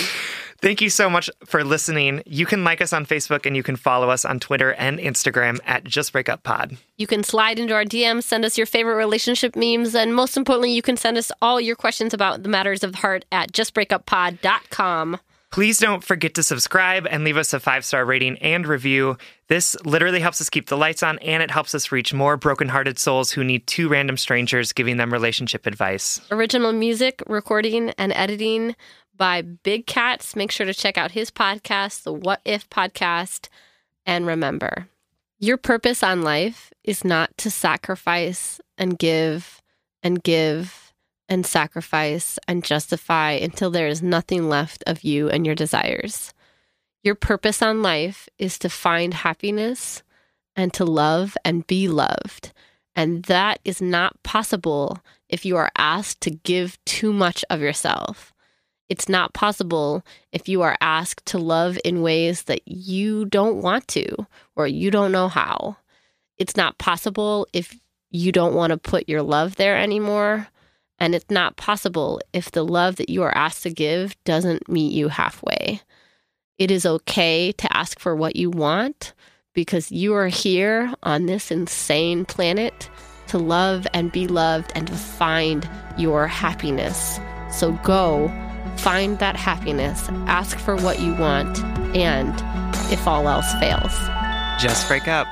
Speaker 2: Thank you so much for listening. You can like us on Facebook and you can follow us on Twitter and Instagram at Just Break Up Pod.
Speaker 3: You can slide into our DMs, send us your favorite relationship memes, and most importantly, you can send us all your questions about the matters of the heart at justbreakuppod.com.
Speaker 2: Please don't forget to subscribe and leave us a five star rating and review. This literally helps us keep the lights on and it helps us reach more brokenhearted souls who need two random strangers giving them relationship advice.
Speaker 3: Original music, recording, and editing by Big Cats. Make sure to check out his podcast, the What If Podcast. And remember, your purpose on life is not to sacrifice and give and give and sacrifice and justify until there is nothing left of you and your desires. Your purpose on life is to find happiness and to love and be loved. And that is not possible if you are asked to give too much of yourself. It's not possible if you are asked to love in ways that you don't want to or you don't know how. It's not possible if you don't want to put your love there anymore. And it's not possible if the love that you are asked to give doesn't meet you halfway. It is okay to ask for what you want because you are here on this insane planet to love and be loved and to find your happiness. So go find that happiness, ask for what you want, and if all else fails,
Speaker 2: Just break up.